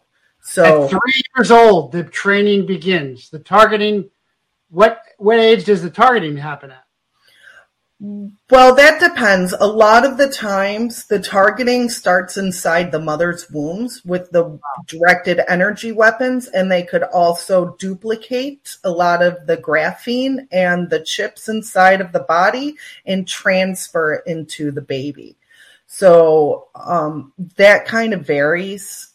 So at three years old, the training begins. The targeting. What what age does the targeting happen at? Well, that depends. A lot of the times, the targeting starts inside the mother's wombs with the directed energy weapons, and they could also duplicate a lot of the graphene and the chips inside of the body and transfer it into the baby. So um, that kind of varies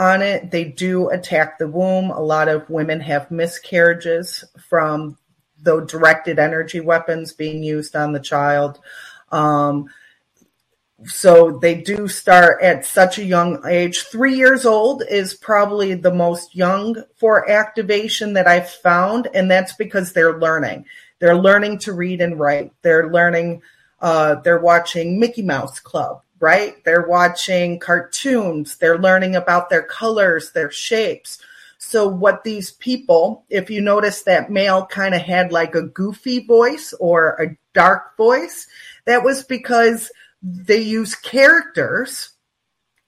on it. They do attack the womb. A lot of women have miscarriages from the directed energy weapons being used on the child. Um, so they do start at such a young age. Three years old is probably the most young for activation that I've found, and that's because they're learning. They're learning to read and write. They're learning. Uh, they're watching Mickey Mouse Club, right? They're watching cartoons. They're learning about their colors, their shapes. So what these people, if you notice that male kind of had like a goofy voice or a dark voice, that was because they use characters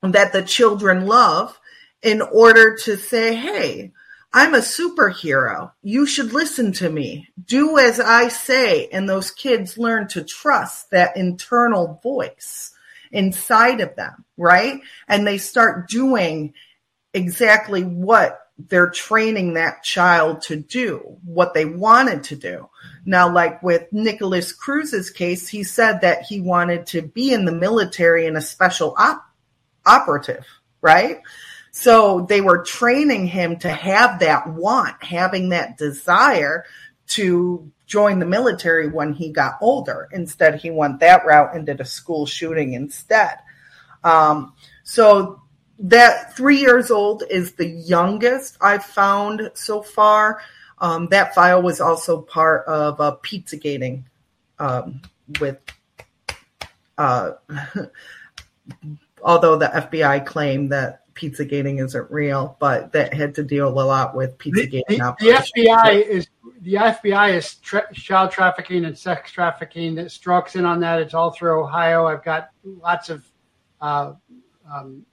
that the children love in order to say, Hey, I'm a superhero. You should listen to me. Do as I say. And those kids learn to trust that internal voice inside of them, right? And they start doing exactly what they're training that child to do what they wanted to do. Now, like with Nikolas Cruz's case, he said that he wanted to be in the military and a special op- operative, right? So they were training him to have that want, having that desire to join the military when he got older. Instead, he went that route and did a school shooting instead. Um, so that three years old is the youngest I've found so far. Um, that file was also part of a pizza gating um, with, uh, [LAUGHS] although the FBI claimed that pizza gating isn't real, but that had to deal a lot with pizza gating. The, the, the FBI is the FBI is tra- child trafficking and sex trafficking that strokes in on that. It's all through Ohio. I've got lots of uh, um,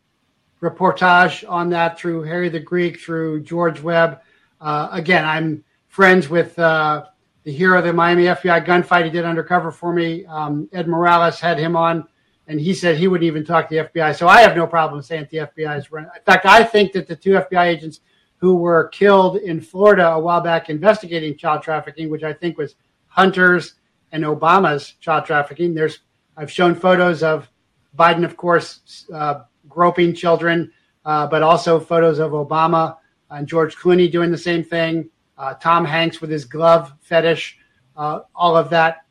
reportage on that through Harry the Greek, through George Webb. Uh, again, I'm friends with uh, the hero of the Miami FBI gunfight he did undercover for me. Um, Ed Mireles had him on, and he said he wouldn't even talk to the FBI. So I have no problem saying the FBI is running. In fact, I think that the two FBI agents who were killed in Florida a while back investigating child trafficking, which I think was Hunter's and Obama's child trafficking. There's I've shown photos of Biden, of course, uh, groping children, uh, but also photos of Obama and George Clooney doing the same thing. Uh, Tom Hanks with his glove fetish, uh, all of that.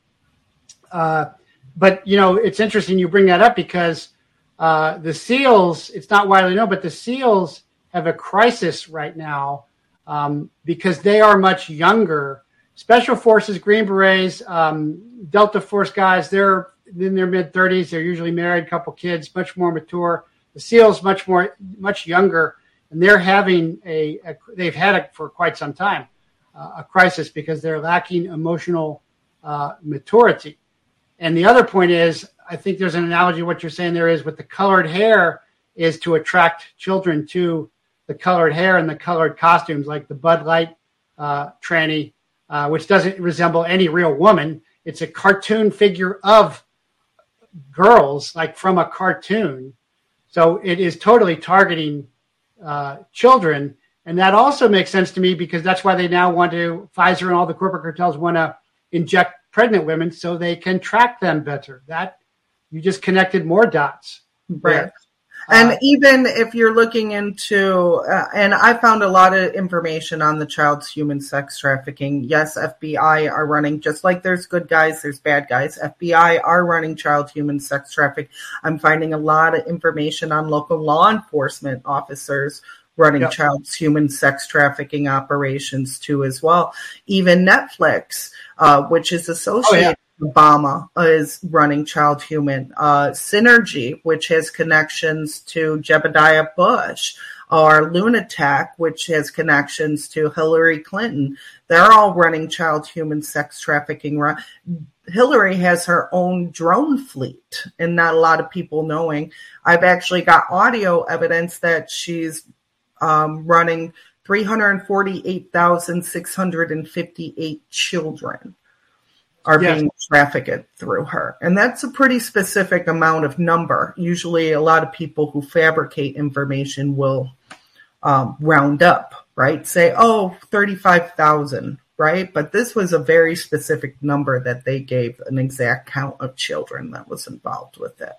Uh, but you know, it's interesting you bring that up because uh, the SEALs. It's not widely known, but the SEALs have a crisis right now um, because they are much younger. Special Forces, Green Berets, um, Delta Force guys, they're in their mid 30s. They're usually married, couple kids, much more mature. The SEALs much more much younger, and they're having a, a they've had it for quite some time, uh, a crisis because they're lacking emotional uh, maturity. And the other point is, I think there's an analogy. What you're saying there is with the colored hair is to attract children to the colored hair and the colored costumes, like the Bud Light uh, tranny, uh, which doesn't resemble any real woman. It's a cartoon figure of girls, like from a cartoon. So it is totally targeting uh, children. And that also makes sense to me because that's why they now want to, Pfizer and all the corporate cartels want to inject pregnant women so they can track them better. That you just connected more dots. Right. And uh, even if you're looking into, uh, and I found a lot of information on the child's human sex trafficking. Yes, FBI are running, just like there's good guys, there's bad guys. FBI are running child human sex trafficking. I'm finding a lot of information on local law enforcement officers running yep. child human sex trafficking operations too, as well. Even Netflix, uh, which is associated. Oh, yeah Obama is running Child Human. Uh, Synergy, which has connections to Jebediah Bush, or Lunatek, which has connections to Hillary Clinton. They're all running child human sex trafficking. Hillary has her own drone fleet, and not a lot of people knowing. I've actually got audio evidence that she's um, running 348,658 children are yes. being trafficked through her. And that's a pretty specific amount of number. Usually, a lot of people who fabricate information will um, round up, right? Say, oh, 35,000 right? But this was a very specific number that they gave an exact count of children that was involved with it.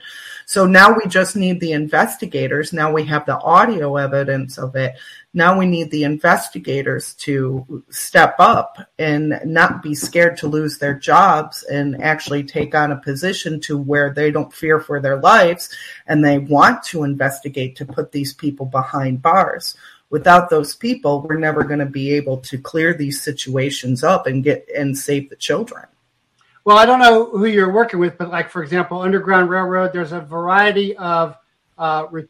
So now we just need the investigators. Now we have the audio evidence of it. Now we need the investigators to step up and not be scared to lose their jobs and actually take on a position to where they don't fear for their lives and they want to investigate to put these people behind bars without those people, we're never going to be able to clear these situations up and get and save the children. Well, I don't know who you're working with, but like for example, Underground Railroad, there's a variety of uh, re-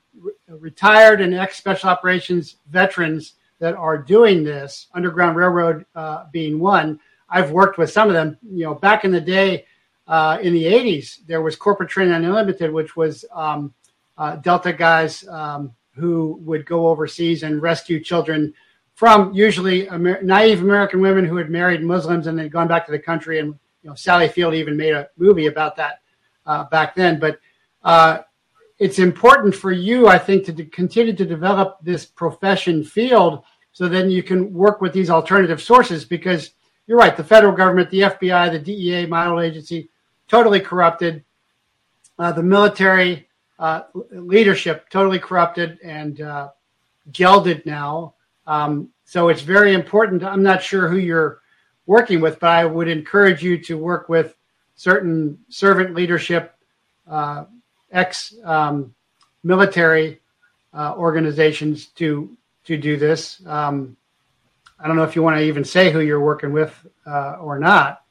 retired and ex special operations veterans that are doing this. Underground Railroad uh, being one. I've worked with some of them. You know, back in the day, uh, in the '80s, there was Corporate Training Unlimited, which was um, uh, Delta guys um, who would go overseas and rescue children from usually Amer- naive American women who had married Muslims and then gone back to the country. And you know, Sally Field even made a movie about that uh, back then. But uh, it's important for you, I think, to, continue to develop this profession field so then you can work with these alternative sources because you're right. The federal government, the FBI, the DEA, model agency, totally corrupted. Uh, the military uh, leadership totally corrupted and uh, gelded now. Um, so it's very important. I'm not sure who you're working with, but I would encourage you to work with certain servant leadership, uh, ex um, military uh, organizations to to do this. Um, I don't know if you want to even say who you're working with uh, or not.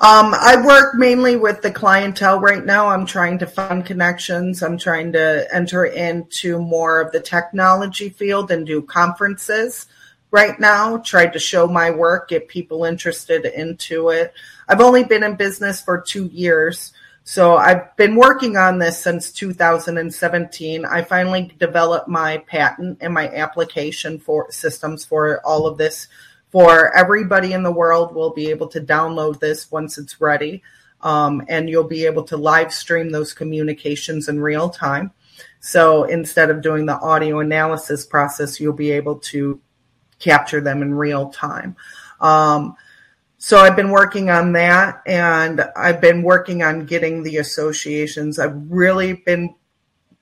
Um, I work mainly with the clientele right now. I'm trying to find connections. I'm trying to enter into more of the technology field and do conferences right now. Tried to show my work, get people interested into it. I've only been in business for two years. So I've been working on this since 2017. I finally developed my patent and my application for systems for all of this for everybody in the world will be able to download this once it's ready. Um, and you'll be able to live stream those communications in real time. So instead of doing the audio analysis process, you'll be able to capture them in real time. Um, so I've been working on that and I've been working on getting the associations. I've really been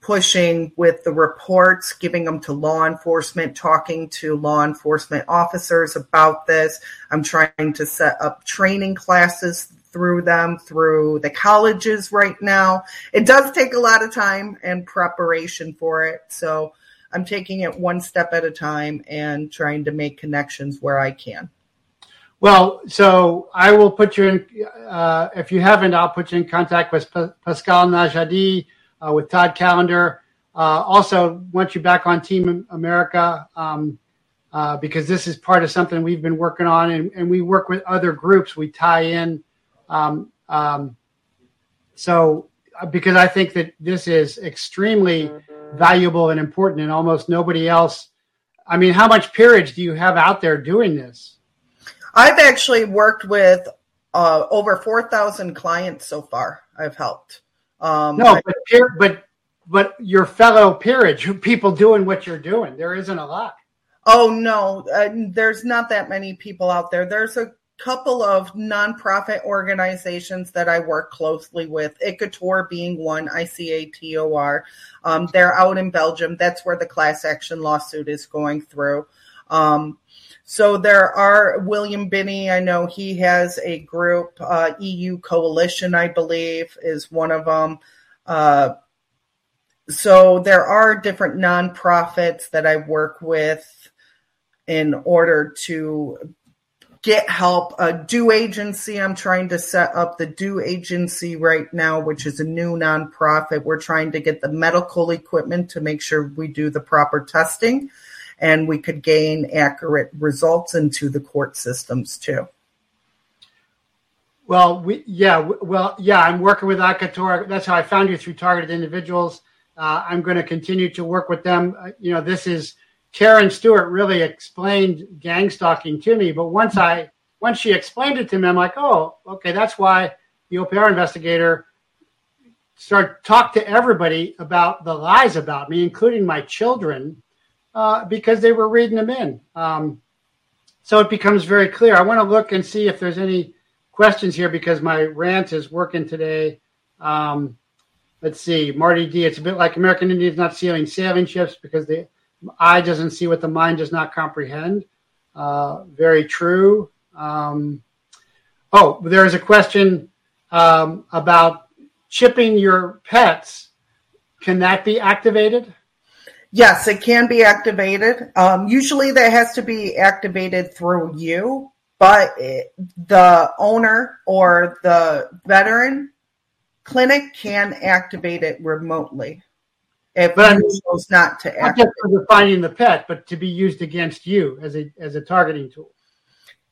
pushing with the reports, giving them to law enforcement, talking to law enforcement officers about this. I'm trying to set up training classes through them, through the colleges right now. It does take a lot of time and preparation for it. So I'm taking it one step at a time and trying to make connections where I can. Well, so I will put you in, uh, if you haven't, I'll put you in contact with Pascal Najadi uh, with Todd Callender. Uh, also, want you back on Team America. Um, uh, because this is part of something we've been working on, and, and we work with other groups. We tie in. Um, um, so, uh, because I think that this is extremely valuable and important, and almost nobody else. I mean, how much peerage do you have out there doing this? I've actually worked with uh, over 4,000 clients so far. I've helped. Um, no, but but but your fellow peerage, [LAUGHS] people doing what you're doing, there isn't a lot. Oh no, uh, there's not that many people out there. There's a couple of nonprofit organizations that I work closely with, ICAATOR being one, ICAATOR. Um, they're out in Belgium. That's where the class action lawsuit is going through. Um, so there are William Binney. I know he has a group, uh, EU Coalition, I believe, is one of them. Uh, so there are different nonprofits that I work with in order to get help. A Do Agency, I'm trying to set up the Do Agency right now, which is a new nonprofit. We're trying to get the medical equipment to make sure we do the proper testing and we could gain accurate results into the court systems too. Well, we, yeah, well, yeah, I'm working with ICAATOR. That's how I found you through targeted individuals. Uh, I'm going to continue to work with them. Uh, you know, this is Karen Stewart really explained gang stalking to me. But once I once she explained it to me, I'm like, oh, okay, that's why the OPR investigator started talk to everybody about the lies about me, including my children, uh, because they were reading them in. Um, so it becomes very clear. I want to look and see if there's any questions here because my rant is working today. Um, let's see, Marty D. It's a bit like American Indians not sealing sailing ships because the eye doesn't see what the mind does not comprehend. Uh, very true. Um, oh, there is a question um, about chipping your pets. Can that be activated? Yes, it can be activated. Um, usually, that has to be activated through you, but it, the owner or the veteran clinic can activate it remotely if but you chose not to not just for finding the pet, but to be used against you as a as a targeting tool.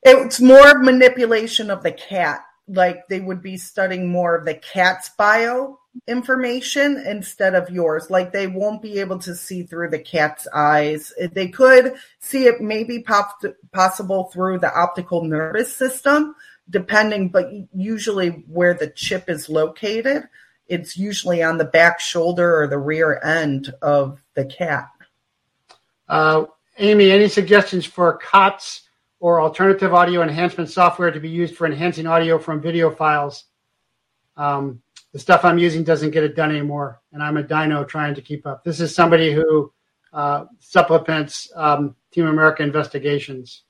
It's more manipulation of the cat. Like they would be studying more of the cat's bio information instead of yours. Like they won't be able to see through the cat's eyes. They could see it maybe pop- possible through the optical nervous system, depending, but usually where the chip is located it's usually on the back shoulder or the rear end of the cat. Uh, Amy, any suggestions for COTS or alternative audio enhancement software to be used for enhancing audio from video files? Um, the stuff I'm using doesn't get it done anymore, and I'm a dino trying to keep up. This is somebody who uh, supplements um, Team America investigations.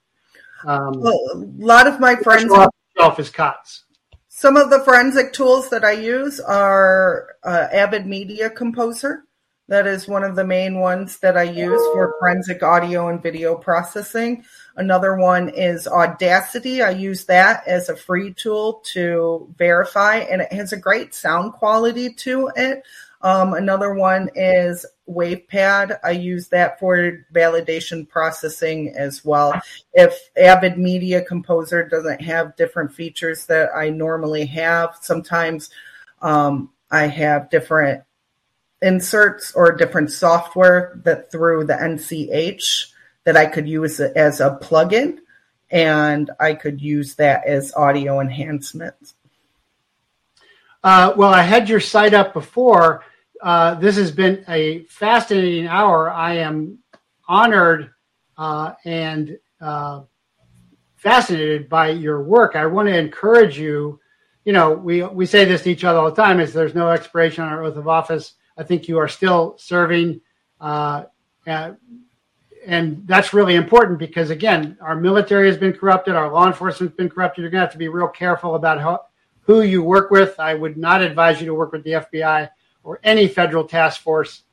Um, well, a lot of my friends off his COTS. Some of the forensic tools that I use are uh, Avid Media Composer. That is one of the main ones that I use for forensic audio and video processing. Another one is Audacity. I use that as a free tool to verify, and it has a great sound quality to it. Um, another one is WavePad. I use that for validation processing as well. If Avid Media Composer doesn't have different features that I normally have, sometimes um, I have different inserts or different software that through the NCH that I could use as a plugin, and I could use that as audio enhancement. Uh, well, I had your site up before uh, this has been a fascinating hour. I am honored uh, and uh, fascinated by your work. I want to encourage you. You know, we we say this to each other all the time: is there's no expiration on our oath of office. I think you are still serving, uh, and that's really important because again, our military has been corrupted, our law enforcement has been corrupted. You're going to have to be real careful about how, who you work with. I would not advise you to work with the FBI or any federal task force,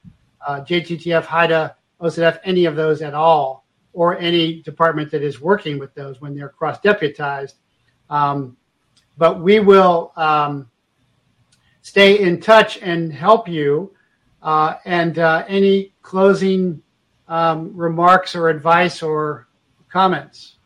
uh, JTTF, HIDTA, OCDF, any of those at all, or any department that is working with those when they're cross deputized. Um, but we will um, stay in touch and help you. Uh, and uh, any closing um, remarks or advice or comments?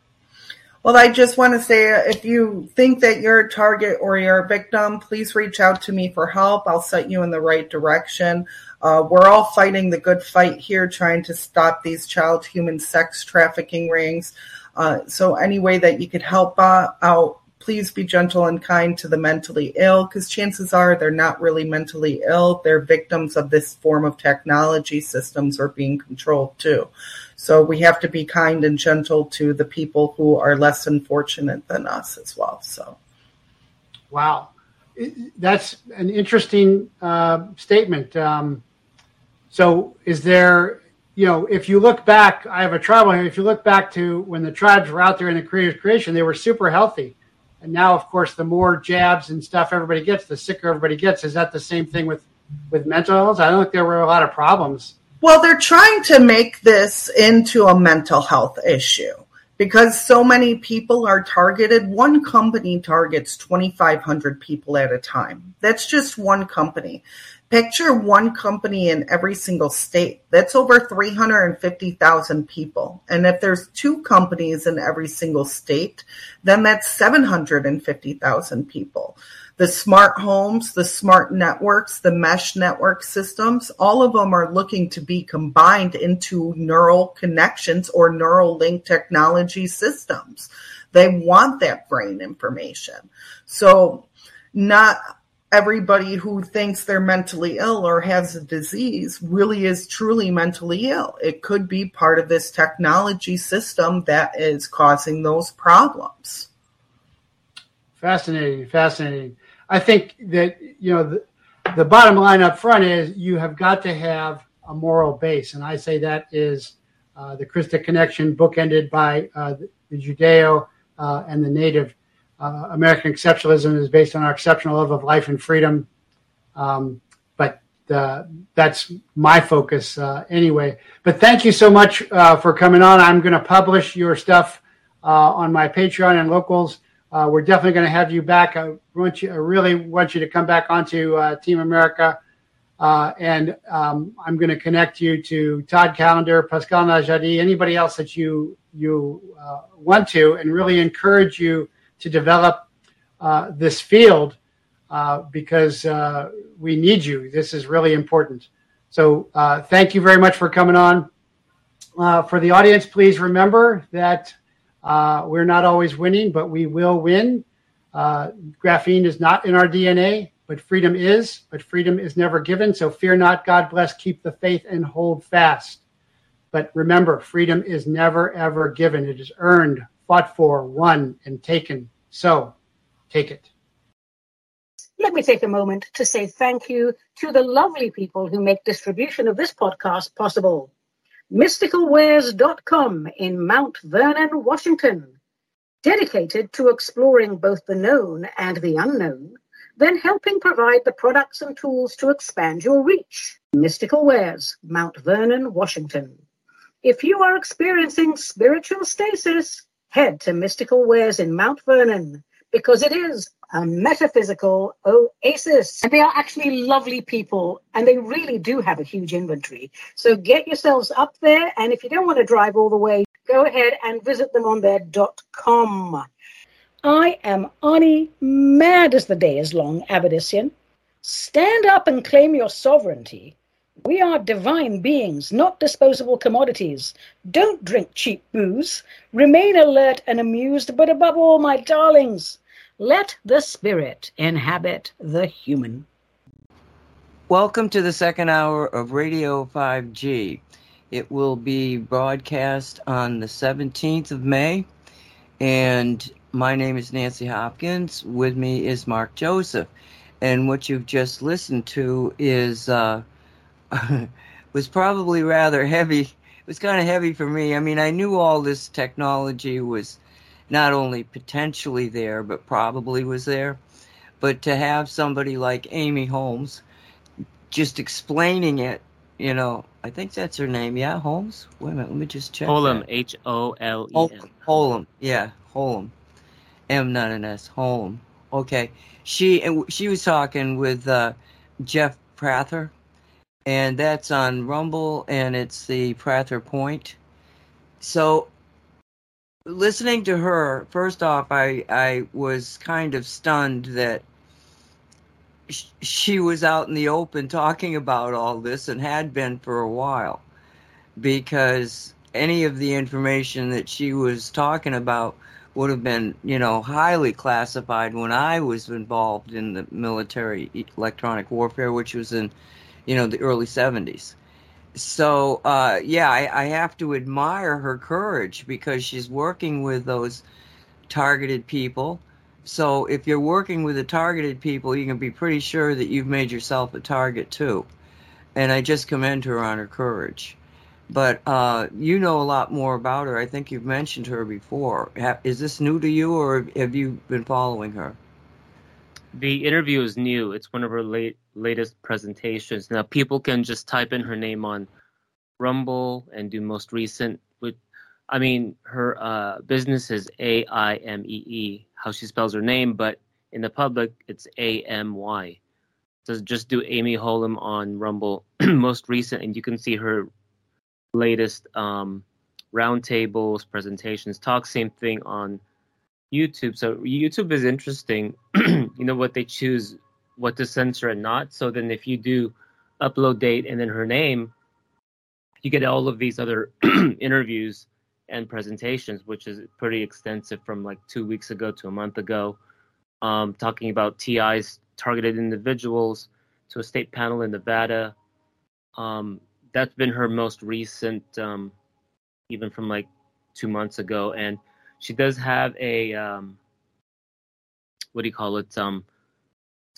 Well, I just want to say if you think that you're a target or you're a victim, please reach out to me for help. I'll set you in the right direction. Uh, we're all fighting the good fight here, trying to stop these child human sex trafficking rings. Uh, so, any way that you could help uh, out, please be gentle and kind to the mentally ill because chances are they're not really mentally ill. They're victims of this form of technology systems are being controlled too. So we have to be kind and gentle to the people who are less unfortunate than us as well. So, wow, that's an interesting uh, statement. Um, so, is there, you know, if you look back, I have a tribal here. If you look back to when the tribes were out there in the creation, they were super healthy and now, of course, the more jabs and stuff everybody gets, the sicker everybody gets. Is that the same thing with with mental health? I don't think there were a lot of problems. Well, they're trying to make this into a mental health issue because so many people are targeted. One company targets 2,500 people at a time. That's just one company. Picture one company in every single state. That's over 350,000 people. And if there's two companies in every single state, then that's 750,000 people. The smart homes, the smart networks, the mesh network systems, all of them are looking to be combined into neural connections or neural link technology systems. They want that brain information. So not everybody who thinks they're mentally ill or has a disease really is truly mentally ill. It could be part of this technology system that is causing those problems. Fascinating, fascinating. I think that, you know, the, the bottom line up front is you have got to have a moral base. And I say that is uh, the Christic connection, bookended by uh, the Judeo uh, and the native uh, American exceptionalism is based on our exceptional love of life and freedom. Um, but uh, that's my focus uh, anyway. But thank you so much uh, for coming on. I'm going to publish your stuff uh, on my Patreon and locals. Uh, we're definitely going to have you back. I want you, I really want you to come back onto Team America. and um, I'm going to connect you to Todd Callender, Pascal Najadi, anybody else that you you want to, and really encourage you to develop uh, this field uh, because uh, we need you. This is really important. So uh, thank you very much for coming on. Uh, for the audience, please remember that uh, we're not always winning, but we will win. graphene is not in our DNA, but freedom is. But freedom is never given. So fear not. God bless. Keep the faith and hold fast. But remember, freedom is never, ever given. It is earned fought for, won, and taken. So take it. Let me take a moment to say thank you to the lovely people who make distribution of this podcast possible. MysticalWares.com in Mount Vernon, Washington, dedicated to exploring both the known and the unknown, then helping provide the products and tools to expand your reach. Mystical Wares, Mount Vernon, Washington. If you are experiencing spiritual stasis, head to Mystical Wares in Mount Vernon because it is a metaphysical oasis. And they are actually lovely people and they really do have a huge inventory. So get yourselves up there. And if you don't want to drive all the way, go ahead and visit them on their .com. I am Ani, mad as the day is long, Abadisian. Stand up and claim your sovereignty. We are divine beings, not disposable commodities. Don't drink cheap booze. Remain alert and amused, but above all, my darlings, let the spirit inhabit the human. Welcome to the second hour of Radio 5G. It will be broadcast on the 17th of May, and my name is Nancy Hopkins. With me is Mark Joseph. And what you've just listened to is uh, [LAUGHS] was probably rather heavy. It was kind of heavy for me. I mean, I knew all this technology was not only potentially there, but probably was there. But to have somebody like Amy Holmes just explaining it, you know, I think that's her name. Yeah, Holmes. Wait a minute, let me just check. Holem, H O L E M. Holm, yeah, Holm. M, not an S. Holm. Okay, she she was talking with uh, Jeff Prather, and that's on Rumble, and it's the Prather Point. So listening to her, first off, I I was kind of stunned that sh- she was out in the open talking about all this and had been for a while, because any of the information that she was talking about would have been, you know, highly classified when I was involved in the military electronic warfare, which was in, you know, the early 70s. So, uh, yeah, I, I have to admire her courage because she's working with those targeted people. So, if you're working with the targeted people, you can be pretty sure that you've made yourself a target too. And I just commend her on her courage. But uh, you know a lot more about her. I think you've mentioned her before. Is this new to you, or have you been following her? The interview is new. It's one of her late latest presentations. Now people can just type in her name on Rumble and do most recent. With, I mean, her uh, business is A I M E E, how she spells her name, but in the public it's A M Y. So just do Amy Holem on Rumble, [CLEARS THROAT] most recent, and you can see her latest um, roundtables, presentations, talk. Same thing on YouTube. So YouTube is interesting. [CLEARS THROAT] you know what they choose, what to censor and not. So then if you do upload date and then her name, you get all of these other [CLEARS THROAT] interviews and presentations, which is pretty extensive from like two weeks ago to a month ago, um, talking about TI's targeted individuals to a state panel in Nevada. Um, that's been her most recent, um, even from like two months ago. And she does have a um, what do you call it?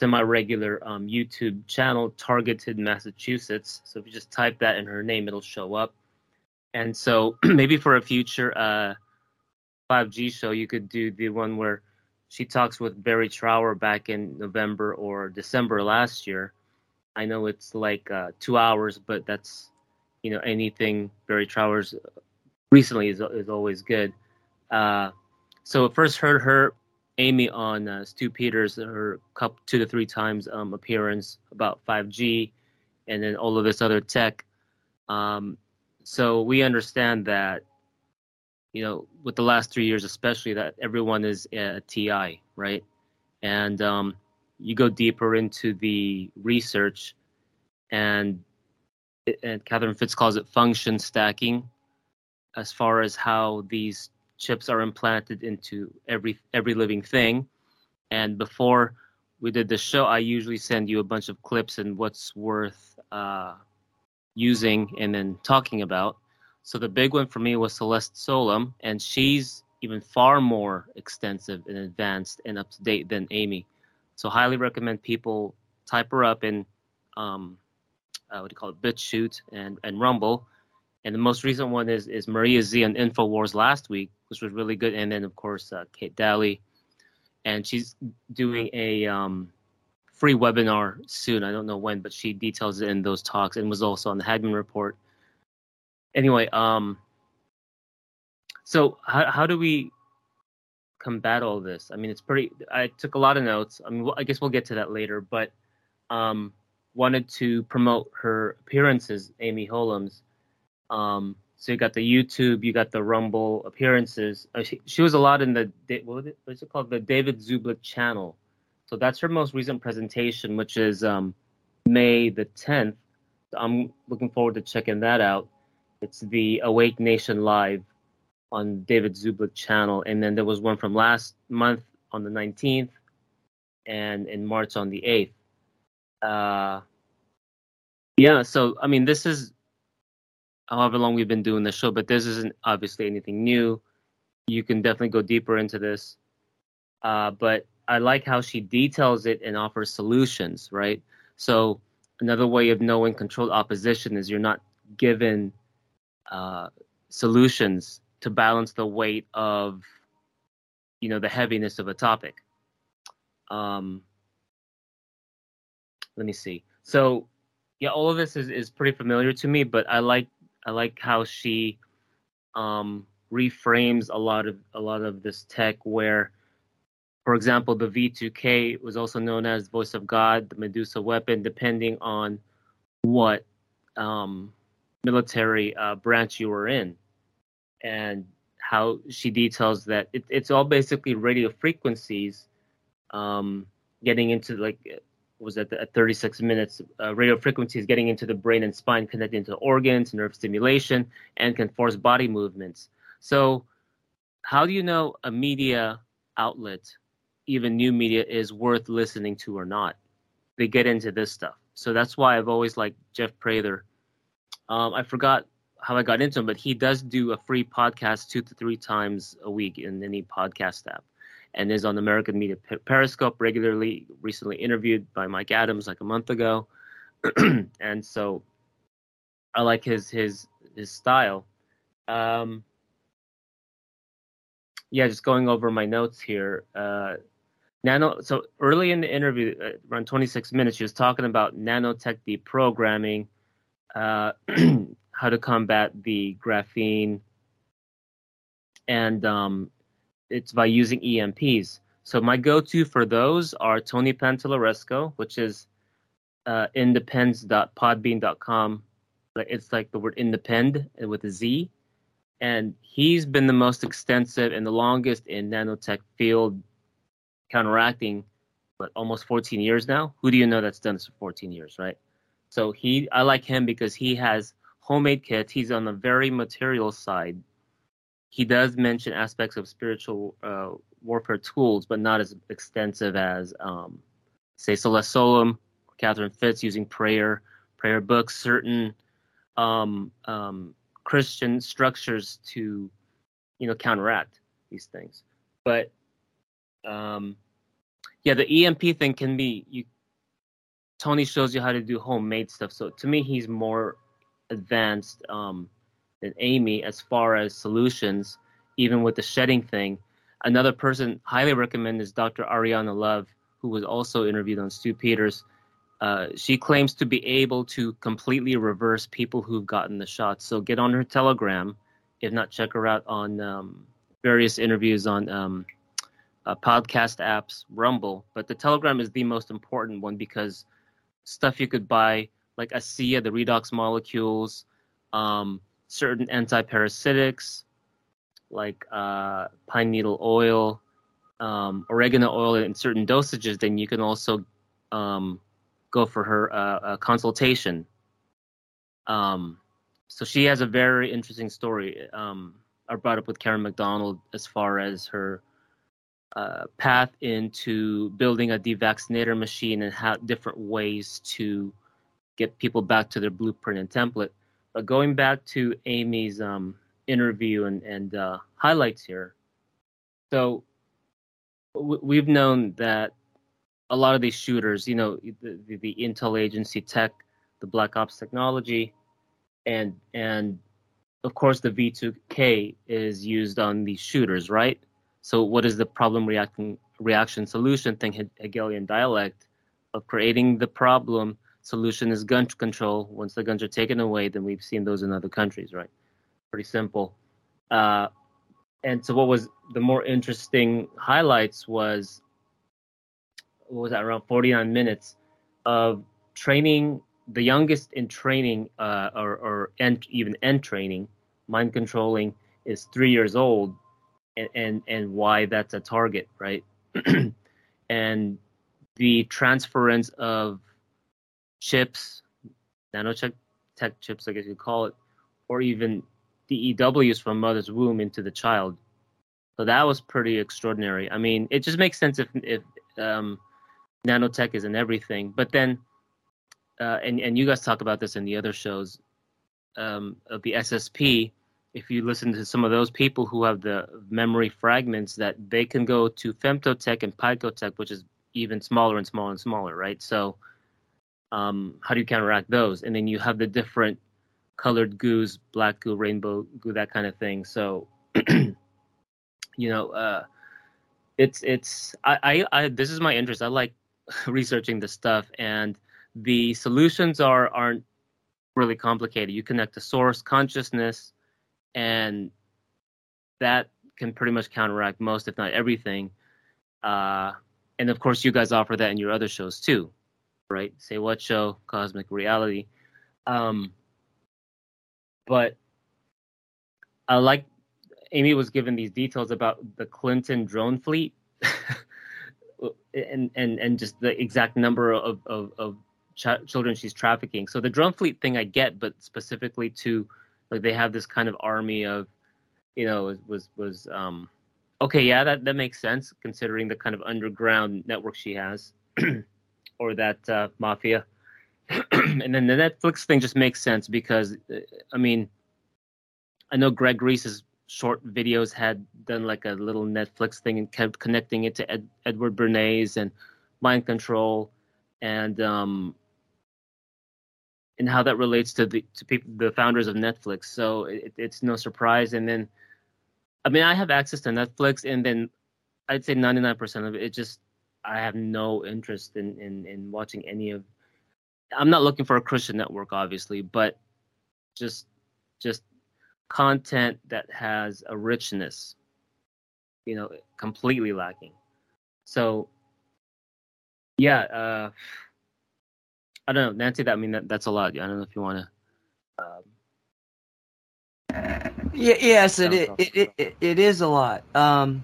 Um, semi-regular um, YouTube channel targeted Massachusetts. So if you just type that in her name, it'll show up. And so [CLEARS THROAT] maybe for a future uh, 5G show, you could do the one where she talks with Barry Trower back in November or December last year. I know it's like uh, two hours, but that's you know anything Barry Trower's recently is is always good. Uh, so first heard her Amy on uh, Stu Peters, her couple two to three times um, appearance about 5G, and then all of this other tech. Um, so we understand that, you know, with the last three years, especially that everyone is a TI, right? And um, you go deeper into the research, and and Catherine Fitts calls it function stacking, as far as how these chips are implanted into every every living thing. And before we did the show, I usually send you a bunch of clips and what's worth uh, using and then talking about. So the big one for me was Celeste Solum, and she's even far more extensive and advanced and up to date than Amy. So highly recommend people type her up in um, uh, what do you call it, BitChute and and Rumble. And the most recent one is is Maria Zeee on Infowars last week, which was really good. And then of course uh, Kate Dalley. and she's doing a um, free webinar soon. I don't know when, but she details it in those talks and was also on the Hagmann report. Anyway, um, so how how do we combat all this? I mean, it's pretty. I took a lot of notes. I mean, I guess we'll get to that later, but um, wanted to promote her appearances, Amy Holmes. Um, so you got the YouTube, you got the Rumble appearances. Uh, she, she, was a lot in the what it, what's it called, the David Zublick channel. So that's her most recent presentation, which is um, May the 10th. I'm looking forward to checking that out. It's the Awake Nation Live on David Zublick channel, and then there was one from last month on the 19th, and in March on the 8th. Uh, yeah, so I mean, this is however long we've been doing the show, but this isn't obviously anything new. You can definitely go deeper into this. Uh, but I like how she details it and offers solutions, right? So another way of knowing controlled opposition is you're not given uh, solutions to balance the weight of, you know, the heaviness of a topic. Um, let me see. So yeah, all of this is, is pretty familiar to me, but I like I like how she um, reframes a lot of a lot of this tech where for example the v2k was also known as voice of god the medusa weapon depending on what um, military uh, branch you were in and how she details that. It, it's all basically radio frequencies um, getting into like was at, at 36 minutes uh, radio frequencies getting into the brain and spine connecting to organs nerve stimulation and can force body movements. So how do you know a media outlet even new media is worth listening to or not? They get into this stuff. So that's why i've always liked jeff prather. Um, i forgot how I got into him, but he does do a free podcast two to three times a week in any podcast app, and is on American Media Periscope regularly. Recently interviewed by Mike Adams like a month ago, [CLEARS THROAT] and so I like his his his style. Um, yeah, just going over my notes here. Uh, nano. So early in the interview, uh, around 26 minutes, she was talking about nanotech deprogramming. Uh, [CLEARS THROAT] how to combat the graphene, and um, it's by using EMPs. So my go-to for those are Tony Pantalleresco, which is uh, independs.podbean.com. It's like the word independ with a Z. And he's been the most extensive and the longest in nanotech field counteracting, but almost 14 years now. Who do you know that's done this for 14 years, right? So he, I like him because he has homemade kits. He's on the very material side. He does mention aspects of spiritual uh, warfare tools, but not as extensive as, um, say, Celeste Solum, Catherine Fitts using prayer, prayer books, certain um, um, Christian structures to, you know, counteract these things. But um, yeah, the EMP thing can be you. Tony shows you how to do homemade stuff. So to me, he's more advanced um, than Amy as far as solutions, even with the shedding thing. Another person highly recommend is Dr. Ariyana Love, who was also interviewed on Stu Peters. Uh, she claims to be able to completely reverse people who've gotten the shot. So get on her Telegram. If not, check her out on um, various interviews on um, uh, podcast apps, Rumble. But the Telegram is the most important one because stuff you could buy like ASEA, the redox molecules, um, certain antiparasitics like uh, pine needle oil, um, oregano oil in certain dosages, then you can also um, go for her uh, consultation. Um, so she has a very interesting story. Um, I brought up with Karen McDonald as far as her uh, path into building a devaccinator machine and how different ways to get people back to their blueprint and template. But going back to Amy's um, interview and, and uh, highlights here, so w- we've known that a lot of these shooters, you know, the, the, the intel agency tech, the black ops technology, and and of course the V2K is used on these shooters, right? So what is the problem reacting reaction solution thing Hegelian dialect of creating the problem solution is gun control. Once the guns are taken away, then we've seen those in other countries, right? Pretty simple. Uh, and so, what was the more interesting highlights was what was that around 49 minutes of training the youngest in training uh, or, or end, even end training mind controlling is three years old and, and, and why that's a target right [CLEARS THROAT] and the transference of chips, nanotech tech chips, I guess you call it, or even DEWs from mother's womb into the child. So that was pretty extraordinary. I mean, it just makes sense if if um, nanotech is in everything. But then, uh, and and you guys talk about this in the other shows um, of the SSP. If you listen to some of those people who have the memory fragments, that they can go to femtotech and picotech, which is even smaller and smaller and smaller, right? So um, how do you counteract those? And then you have the different colored goos, black goo, rainbow goo, that kind of thing. So, [CLEARS THROAT] you know, uh, it's it's I, I I this is my interest. I like [LAUGHS] researching this stuff, and the solutions are aren't really complicated. You connect the source consciousness, and that can pretty much counteract most, if not everything. Uh, and of course, you guys offer that in your other shows too right? Say what show, Cosmic Reality. Um, but I like, Amy was given these details about the Clinton drone fleet, [LAUGHS] and and and just the exact number of of, of ch- children she's trafficking. So the drone fleet thing I get, but specifically to like they have this kind of army of, you know, was was um, okay, yeah, that that makes sense considering the kind of underground network she has, [CLEARS THROAT] or that uh, mafia. [CLEARS THROAT] and then the Netflix thing just makes sense because, uh, I mean, I know Greg Reese's short videos had done like a little Netflix thing and kept connecting it to Ed, Edward Bernays and mind control and um and how that relates to the to people the founders of Netflix. So it, it's no surprise. And then, I mean, I have access to Netflix, and then I'd say ninety nine percent of it, it just I have no interest in in in watching any of. I'm not looking for a Christian network, obviously, but just just content that has a richness, you know, completely lacking. So, yeah, uh, I don't know, Nancy. That I mean, that, that's a lot. I don't know if you want to. Um, yeah, yes, it, it, it, it, it is a lot. Um,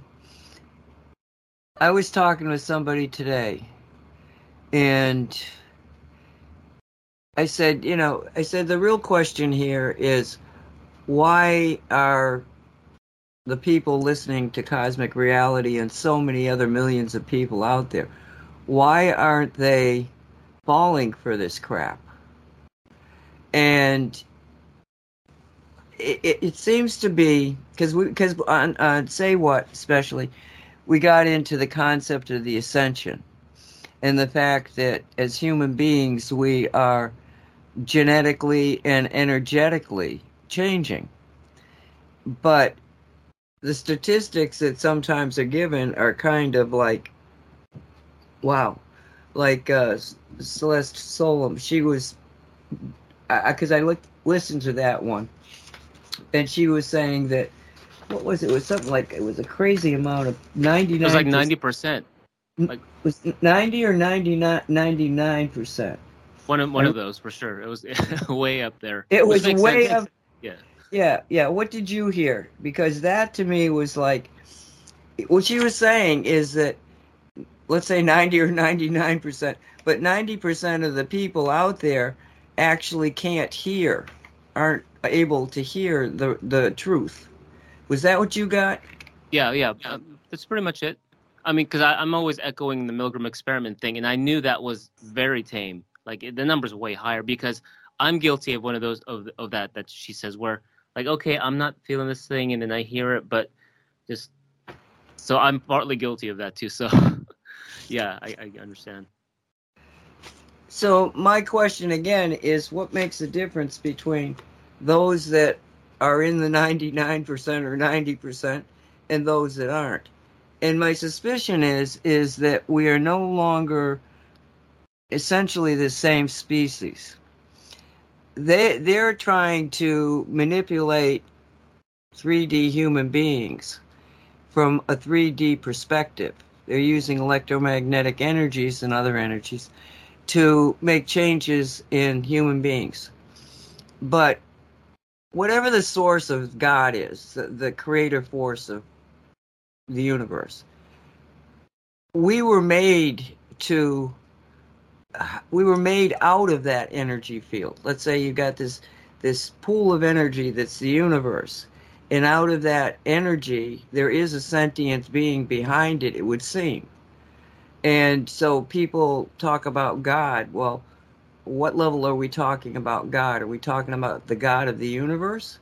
I was talking with somebody today, and I said, you know, I said the real question here is why are the people listening to Cosmic Reality and so many other millions of people out there, why aren't they falling for this crap? And it, it, it seems to be because we because on, on say what especially we got into the concept of the ascension and the fact that as human beings we are genetically and energetically changing. But the statistics that sometimes are given are kind of like, wow, like uh, Celeste Solum. She was, because I, I looked, listened to that one, and she was saying that what was it? it was something like it was a crazy amount of ninety nine. It was like ninety percent. Like was ninety or 99 percent. One of one of those for sure. It was [LAUGHS] way up there. It was way sense. up. Yeah. Yeah, yeah. What did you hear? Because that to me was like, what she was saying is that, let's say ninety or ninety nine percent, but ninety percent of the people out there actually can't hear, aren't able to hear the the truth. Was that what you got? Yeah, yeah. Uh, that's pretty much it. I mean, because I'm always echoing the Milgram experiment thing, and I knew that was very tame. Like the number's way higher because I'm guilty of one of those of of that that she says where like okay I'm not feeling this thing and then I hear it but just so I'm partly guilty of that too. So [LAUGHS] yeah, I, I understand. So my question again is what makes the difference between those that are in the 99% or 90% and those that aren't? And my suspicion is is that we are no longer essentially the same species. They they're trying to manipulate 3D human beings from a 3D perspective. They're using electromagnetic energies and other energies to make changes in human beings. But whatever the source of God is, the, the creator force of the universe, we were made to we were made out of that energy field. Let's say you got this this pool of energy that's the universe, and out of that energy there is a sentient being behind it. It would seem, and so people talk about God. Well, what level are we talking about God? Are we talking about the God of the universe?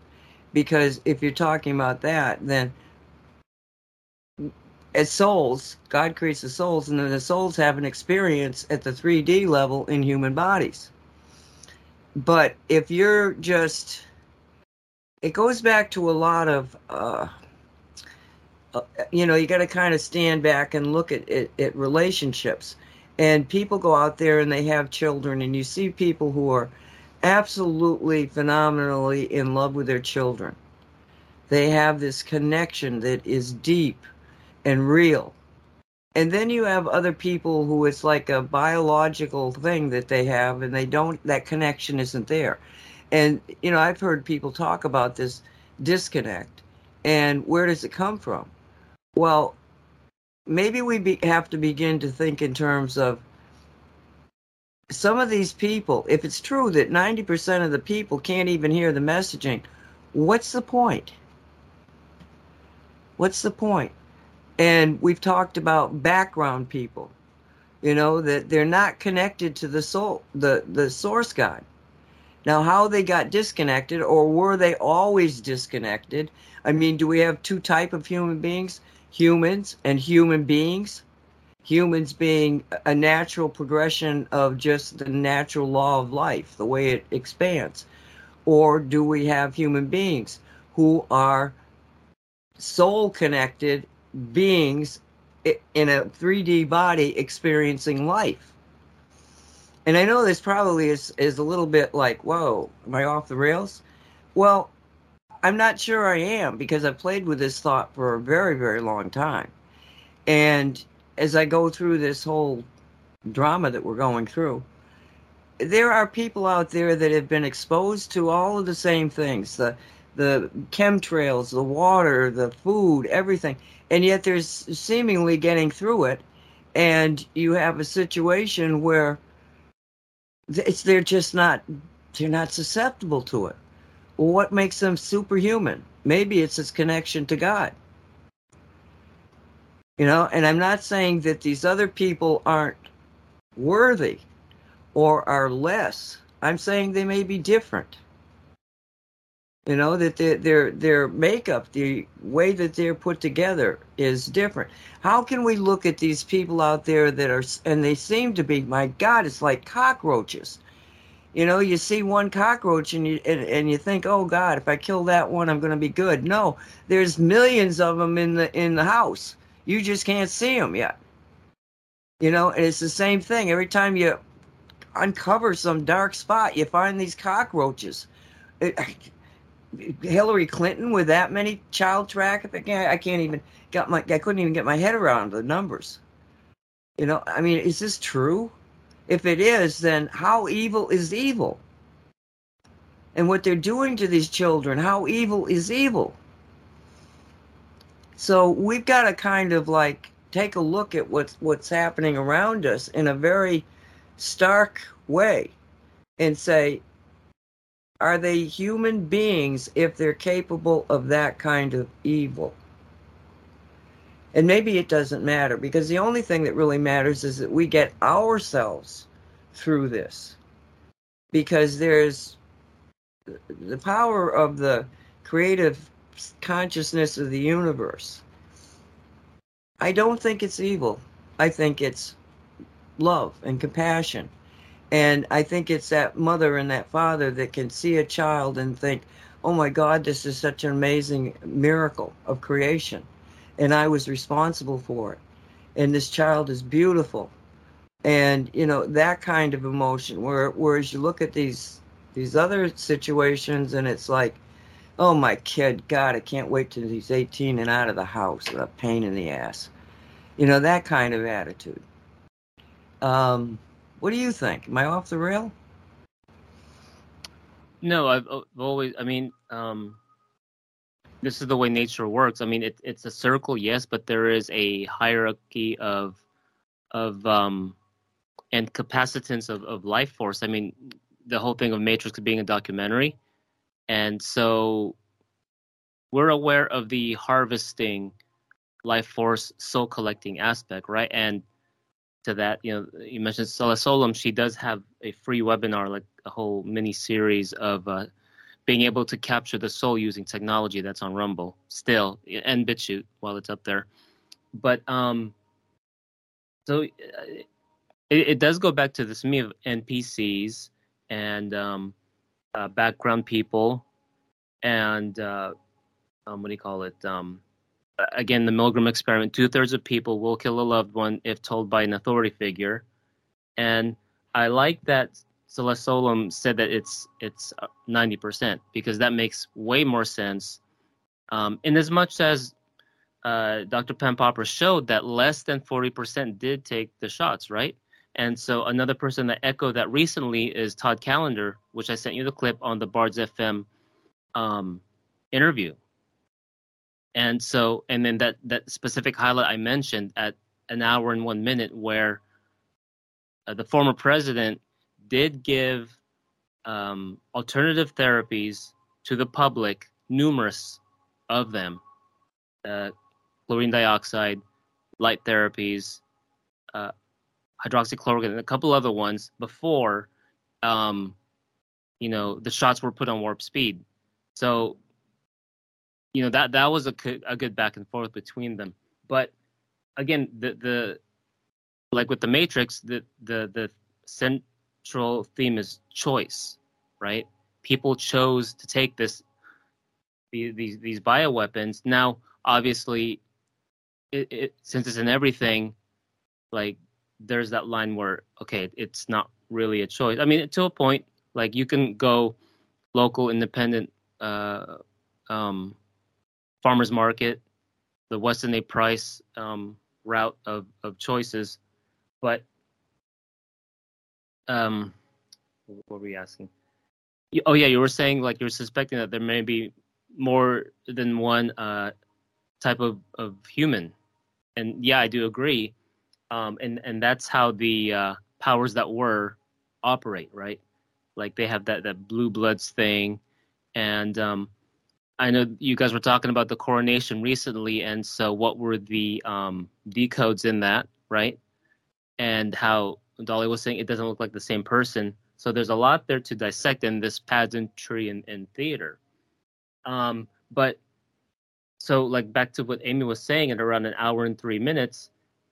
Because if you're talking about that, then as souls, God creates the souls, and then the souls have an experience at the 3D level in human bodies. But if you're just, it goes back to a lot of, uh, uh, you know, you got to kind of stand back and look at, at, at relationships. And people go out there and they have children, and you see people who are absolutely phenomenally in love with their children. They have this connection that is deep and real. And then you have other people who it's like a biological thing that they have and they don't that connection isn't there. And you know, I've heard people talk about this disconnect And where does it come from? Well, maybe we be, have to begin to think in terms of some of these people. If it's true that 90% of the people can't even hear the messaging, what's the point? What's the point? And we've talked about background people, you know, that they're not connected to the soul, the, the source God. Now, how they got disconnected, or were they always disconnected? I mean, do we have two type of human beings? Humans and human beings. Humans being a natural progression of just the natural law of life, the way it expands. Or do we have human beings who are soul connected beings in a 3D body experiencing life? And I know this probably is, is a little bit like, whoa, am I off the rails? Well, I'm not sure I am because I've played with this thought for a very, very long time. And as I go through this whole drama that we're going through, there are people out there that have been exposed to all of the same things the the chemtrails, the water, the food, everything, and yet there's seemingly getting through it. And you have a situation where it's they're just not they're not susceptible to it. What makes them superhuman? Maybe it's its connection to God. You know, and I'm not saying that these other people aren't worthy or are less. I'm saying they may be different. You know that their their their makeup, the way that they're put together, is different. How can we look at these people out there that are, and they seem to be, my God, it's like cockroaches. You know, you see one cockroach and you and, and you think, oh God, if I kill that one, I'm going to be good. No, there's millions of them in the in the house. You just can't see them yet. You know, and it's the same thing. Every time you uncover some dark spot, you find these cockroaches. Eh, it, Hillary Clinton with that many child trafficking, I can't even got my I couldn't even get my head around the numbers. You know, I mean, is this true? If it is, then how evil is evil? And what they're doing to these children, how evil is evil? So we've got to kind of like take a look at what's what's happening around us in a very stark way and say, are they human beings if they're capable of that kind of evil? And maybe it doesn't matter because the only thing that really matters is that we get ourselves through this. Because there's the power of the creative consciousness of the universe. I don't think it's evil. I think it's love and compassion and I think it's that mother and that father that can see a child and think, oh my God, this is such an amazing miracle of creation. And I was responsible for it. And this child is beautiful. And, you know, that kind of emotion, where, whereas you look at these these other situations and it's like, oh my kid, God, I can't wait till he's 18 and out of the house. A pain in the ass. You know, that kind of attitude. Um, what do you think? Am I off the rail? No, I've, I've always. I mean, um, this is the way nature works. I mean, it, it's a circle, yes, but there is a hierarchy of of um, and capacitance of, of life force. I mean, the whole thing of Matrix being a documentary, and so we're aware of the harvesting life force soul collecting aspect, right? And to that, you know, you mentioned Sola Solum. She does have a free webinar, like a whole mini series of uh, being able to capture the soul using technology that's on Rumble still and BitChute while it's up there. But um, so uh, it, it does go back to this me of NPCs and um, uh, background people and uh, um, what do you call it? Um, again, the Milgram experiment, two thirds of people will kill a loved one if told by an authority figure. And I like that Celeste Solum said that it's it's uh, ninety percent because that makes way more sense. Um, in as much as uh, Dr. Pam Popper showed that less than forty percent did take the shots, right? And so another person that echoed that recently is Todd Callender, which I sent you the clip on the Bards FM um, interview And so, and then that that specific highlight I mentioned at an hour and one minute, where uh, the former president did give um, alternative therapies to the public, numerous of them, uh, chlorine dioxide, light therapies, uh, hydroxychloroquine, and a couple other ones before, um, you know, the shots were put on warp speed. So, you know, that that was a, a good back and forth between them. But again, the the like with the Matrix, the the the central theme is choice, right? People chose to take this these these bioweapons. Now, obviously, it, it since it's in everything, like there's that line where okay, it's not really a choice. I mean, to a point, like you can go local independent uh, um, farmers market, the Weston A. Price um, route of, of choices, but um, what were we asking? Oh yeah, you were saying like you're suspecting that there may be more than one uh, type of, of human, and yeah, I do agree. Um, and and that's how the uh, powers that were operate, right? Like they have that that blue bloods thing, and um, I know you guys were talking about the coronation recently, and so what were the um, decodes in that, right? And how Dolly was saying it doesn't look like the same person. So there's a lot there to dissect in this pageantry and, and theater. Um, but so like back to what Amy was saying at around an hour and three minutes,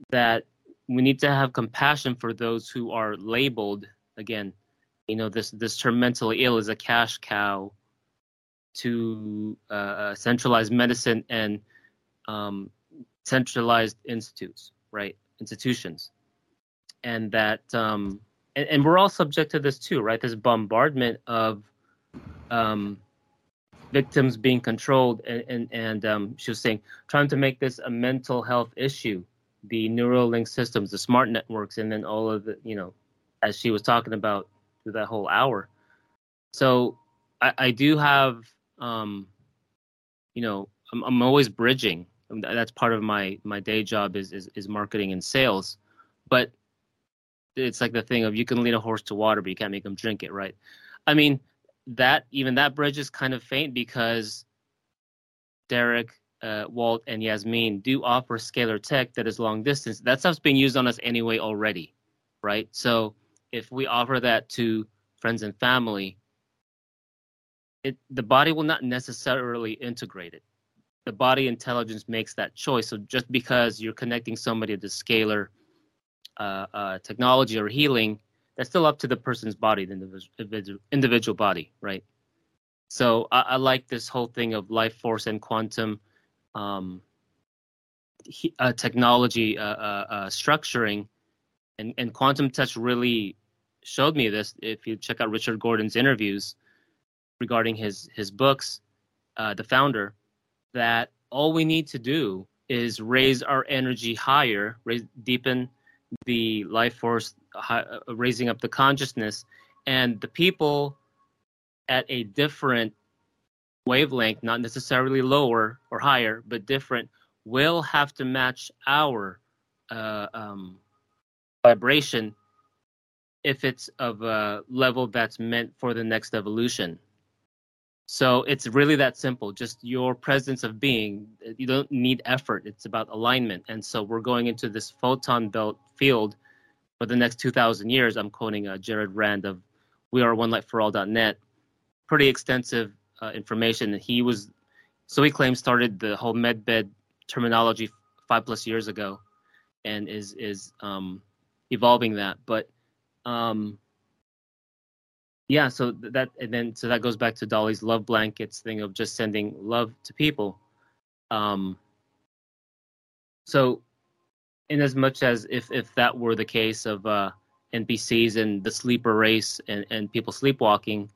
that we need to have compassion for those who are labeled again. You know, this this term mentally ill is a cash cow to uh, uh, centralized medicine and um, centralized institutes, right? Institutions, and that, um, and, and, we're all subject to this too, right? This bombardment of um, victims being controlled, and and, and um, she was saying trying to make this a mental health issue, the neural link systems, the smart networks, and then all of the, you know, as she was talking about through that whole hour. So I, I do have um, you know, I'm, I'm always bridging. That's part of my my day job is, is is marketing and sales, but it's like the thing of you can lead a horse to water, but you can't make them drink it, right? I mean, that even that bridge is kind of faint because Derek, uh, Walt, and Yasmin do offer scalar tech that is long distance. That stuff's being used on us anyway already, right? So if we offer that to friends and family, it the body will not necessarily integrate it. The body intelligence makes that choice. So just because you're connecting somebody to the scalar uh, uh, technology or healing, that's still up to the person's body, the individual, body, right? So I, I, like this whole thing of life force and quantum um, he, uh, technology uh, uh, uh, structuring, and, and quantum touch really showed me this. If you check out Richard Gordon's interviews, regarding his his books, the founder, that all we need to do is raise our energy higher, raise, deepen the life force, uh, raising up the consciousness, and the people at a different wavelength, not necessarily lower or higher, but different, will have to match our uh, um, vibration if it's of a level that's meant for the next evolution. So it's really that simple. Just your presence of being. You don't need effort. It's about alignment. And so we're going into this photon belt field for the next 2,000 years. I'm quoting uh, Jared Rand of We Are One. Pretty extensive uh, information. He was, so he claims, started the whole medbed terminology five plus years ago, and is is um, evolving that. But um, yeah so that and then so that goes back to dolly's love blankets thing of just sending love to people. Um so in as much as if if that were the case of uh npcs and the sleeper race and and people sleepwalking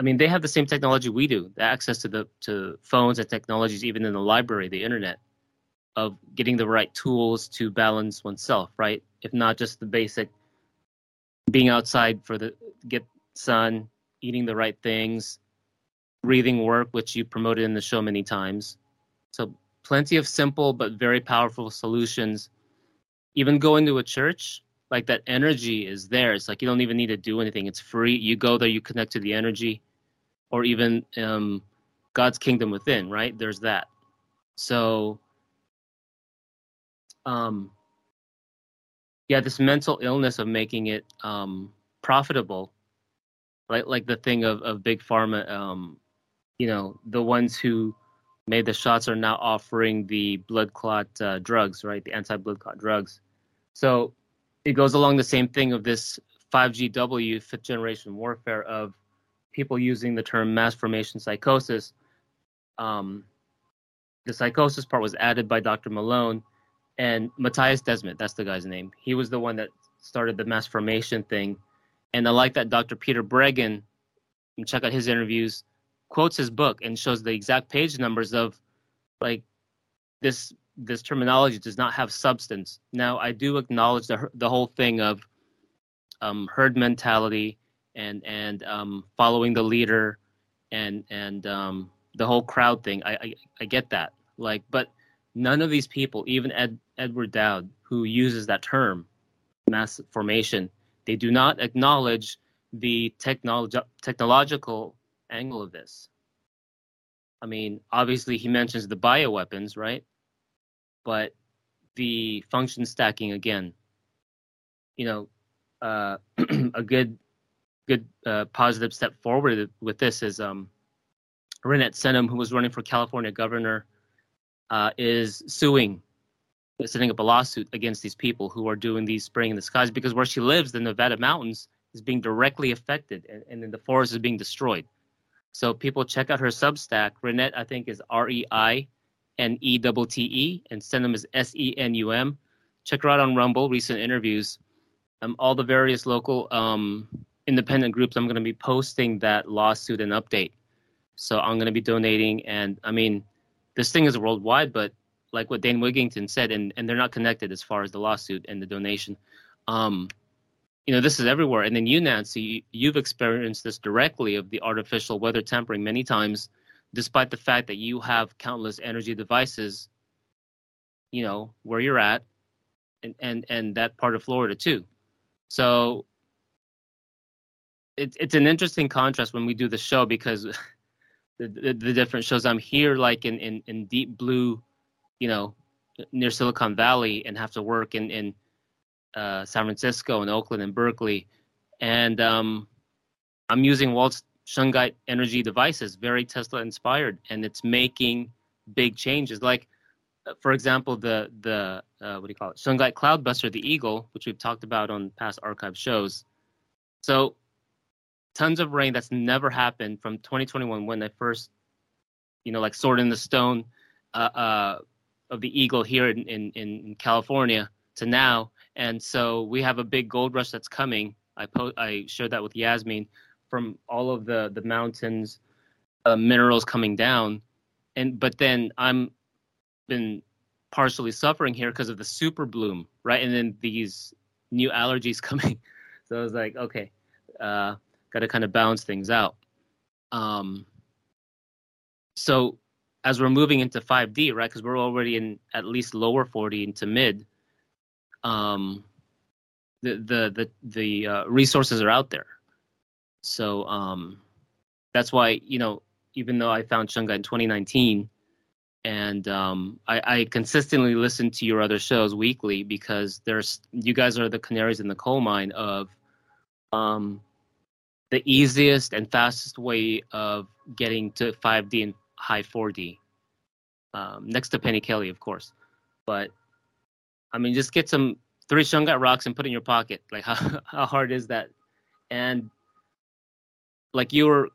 i mean they have the same technology we do the access to the to phones and technologies even in the library the internet of getting the right tools to balance oneself right? If not just the basic being outside for the get sun, eating the right things, breathing work, which you promoted in the show many times. So plenty of simple but very powerful solutions. Even going to a church, like that energy is there. It's like you don't even need to do anything. It's free. You go there, you connect to the energy, or even um, God's kingdom within. Right? There's that. So, um, yeah, this mental illness of making it um, profitable, like like the thing of of big pharma. Um, you know, the ones who made the shots are now offering the blood clot uh, drugs, right? The anti blood clot drugs. So it goes along the same thing of this 5GW, fifth generation warfare, of people using the term mass formation psychosis. Um, the psychosis part was added by Dr. Malone and Mattias Desmet. That's the guy's name. He was the one that started the mass formation thing. And I like that Dr. Peter Breggin, check out his interviews, quotes his book and shows the exact page numbers of like this this terminology does not have substance. Now I do acknowledge the the whole thing of um, herd mentality and and um, following the leader and and um, the whole crowd thing. I, I I get that. Like, but none of these people, even Ed, Edward Dowd, who uses that term, mass formation, they do not acknowledge the technolog- technological angle of this. I mean, obviously he mentions the bioweapons, right? But the function stacking again, you know, uh, [CLEARS THROAT] a good good uh, positive step forward with this is um, Reinette Senum, who was running for California governor, uh, is suing, setting up a lawsuit against these people who are doing these spraying in the skies because where she lives, the Nevada mountains, is being directly affected, and, and then the forest is being destroyed. So people check out her Substack. Reinette, I think, is R E I N E T T E, and Senum is S E N U M. Check her out on Rumble. Recent interviews. Um, all the various local um, independent groups. I'm going to be posting that lawsuit and update. So I'm going to be donating, and I mean, this thing is worldwide, but like what Dane Wigington said, and and they're not connected as far as the lawsuit and the donation. Um, you know, this is everywhere. And then you, Nancy, you've experienced this directly of the artificial weather tempering many times, despite the fact that you have countless energy devices, you know, where you're at, and and and that part of Florida too. So it's it's an interesting contrast when we do the show because [LAUGHS] the, the, the different shows. I'm here like in, in in deep blue, you know, near Silicon Valley, and have to work in in uh, San Francisco and Oakland and Berkeley, and um, I'm using Walt's Shungite energy devices, very Tesla inspired, and it's making big changes. Like, uh, for example, the the uh, what do you call it? Shungite Cloudbuster, the Eagle, which we've talked about on past archive shows. So, tons of rain that's never happened from 2021 when I first, you know, like Sword in the Stone uh, uh, of the Eagle here in, in, in California to now and so we have a big gold rush that's coming. I po- I shared that with Yasmin from all of the the mountains, uh, minerals coming down, and but then I'm been partially suffering here because of the super bloom, right? And then these new allergies [LAUGHS] coming. So I was like, okay, uh, got to kind of balance things out. Um, so as we're moving into 5D, right? Because we're already in at least lower 40 into mid um, the the the, the uh, resources are out there. So um, that's why you know even though I found Shungite in 2019, and um, I, I, consistently listen to your other shows weekly because there's you guys are the canaries in the coal mine of um, the easiest and fastest way of getting to 5D and high 4D, um, next to Penny Kelly, of course. But I mean, just get some three Shungite rocks and put it in your pocket. [LAUGHS] Like, how, how hard is that? And like you were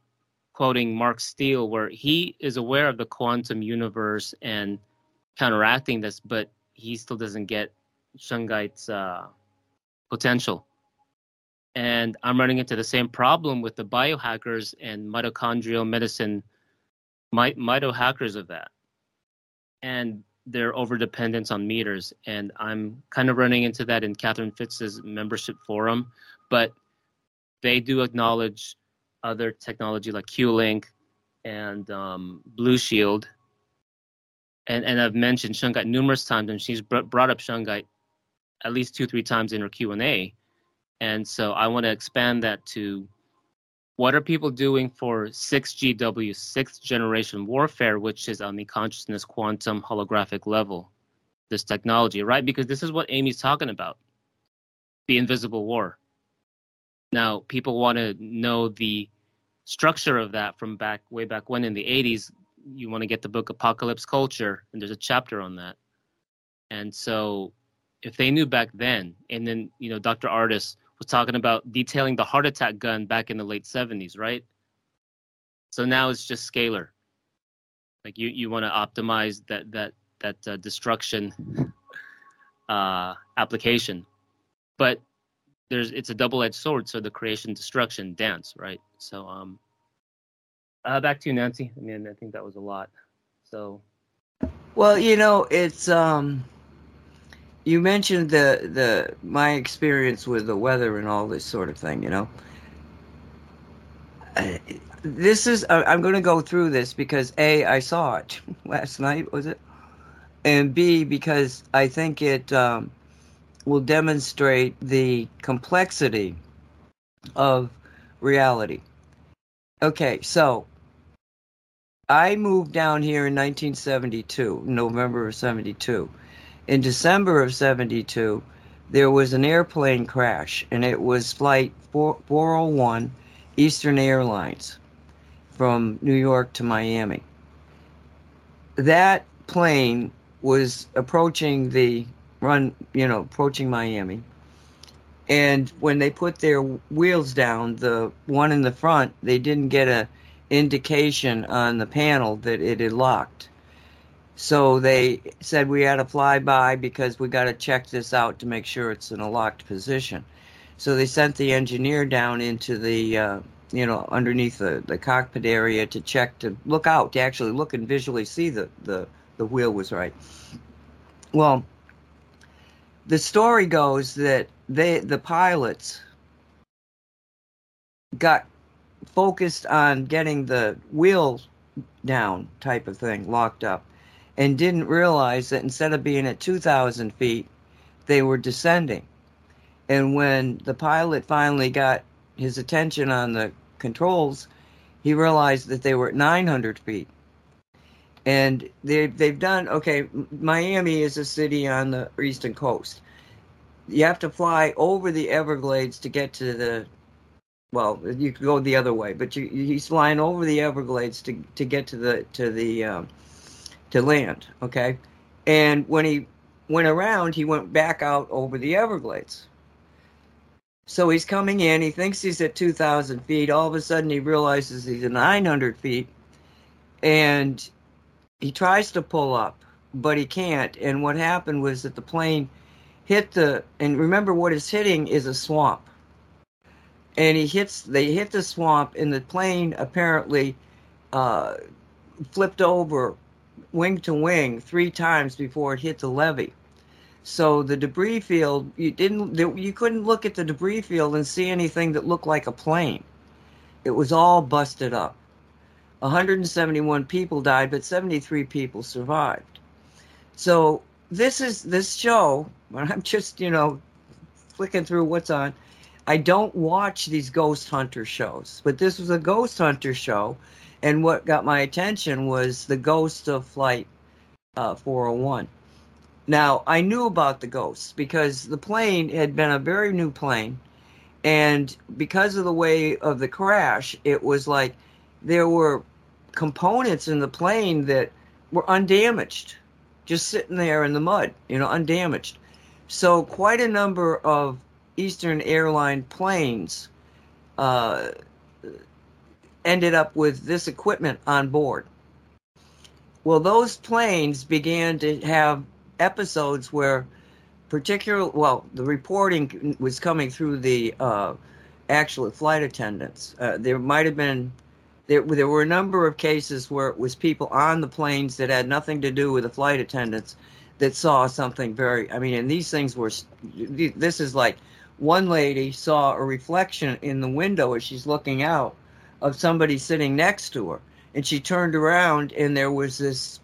quoting Mark Steele, where he is aware of the quantum universe and counteracting this, but he still doesn't get Shungite's uh, potential. And I'm running into the same problem with the biohackers and mitochondrial medicine, my, mitohackers of that. And their overdependence on meters. And I'm kind of running into that in Catherine Fitts's membership forum. But they do acknowledge other technology like Q-Link and um, Blue Shield. And, and I've mentioned Shungite numerous times, and she's brought up Shungite at least two, three times in her Q and A. And so I want to expand that to what are people doing for 6GW, sixth generation warfare, which is on the consciousness quantum holographic level, this technology, right? Because this is what Amy's talking about the invisible war. Now, people want to know the structure of that from back way back when in the 80s. You want to get the book Apocalypse Culture, and there's a chapter on that. And so, if they knew back then, and then, you know, Dr. Ardis was talking about detailing the heart attack gun back in the late 70s, right? So now it's just scalar. Like you, you want to optimize that that that uh, destruction [LAUGHS] uh, application, but there's it's a double-edged sword. So the creation destruction dance, right? So um, uh, back to you, Nancy. I mean, I think that was a lot. So, well, you know, it's um, you mentioned the the my experience with the weather and all this sort of thing. You know, this is I'm going to go through this because a I saw it [LAUGHS] last night. Was it? And B because I think it um, will demonstrate the complexity of reality. Okay, so I moved down here in 1972, November of 72 in December of 72, there was an airplane crash, and it was Flight 401 Eastern Airlines from New York to Miami. That plane was approaching the run, you know, approaching Miami. And when they put their wheels down, the one in the front, they didn't get a indication on the panel that it had locked. So they said we had to fly by because we got to check this out to make sure it's in a locked position. So they sent the engineer down into the, uh, you know, underneath the, the cockpit area to check to look out to actually look and visually see the, the, the wheel was right. Well, the story goes that they the pilots got focused on getting the wheel down type of thing locked up and didn't realize that instead of being at 2,000 feet, they were descending. And when the pilot finally got his attention on the controls, he realized that they were at 900 feet. And they, they've done, okay, Miami is a city on the eastern coast. You have to fly over the Everglades to get to the, well, you could go the other way, but you, he's flying over the Everglades to, to get to the, to the, um, to land. Okay. And when he went around, he went back out over the Everglades. So he's coming in, he thinks he's at 2,000 feet. All of a sudden, he realizes he's at 900 feet. And he tries to pull up, but he can't. And what happened was that the plane hit the, and remember what is hitting is a swamp. And he hits, they hit the swamp, and the plane apparently uh, flipped over wing to wing three times before it hit the levee. So the debris field, you didn't, you couldn't look at the debris field and see anything that looked like a plane. It was all busted up. 171 people died, but 73 people survived. So this is this show. [LAUGHS] When I'm just you know flicking through what's on. I don't watch these ghost hunter shows, but this was a ghost hunter show and what got my attention was the ghost of Flight uh, 401. Now, I knew about the ghosts because the plane had been a very new plane. And because of the way of the crash, it was like there were components in the plane that were undamaged, just sitting there in the mud, you know, undamaged. So, quite a number of Eastern Airline planes uh, ended up with this equipment on board. Well, those planes began to have episodes where particular well the reporting was coming through the uh, actual flight attendants uh, there might have been there, there were a number of cases where it was people on the planes that had nothing to do with the flight attendants that saw something very i mean and these things were this is like one lady saw a reflection in the window as she's looking out of somebody sitting next to her. and she turned around and there was this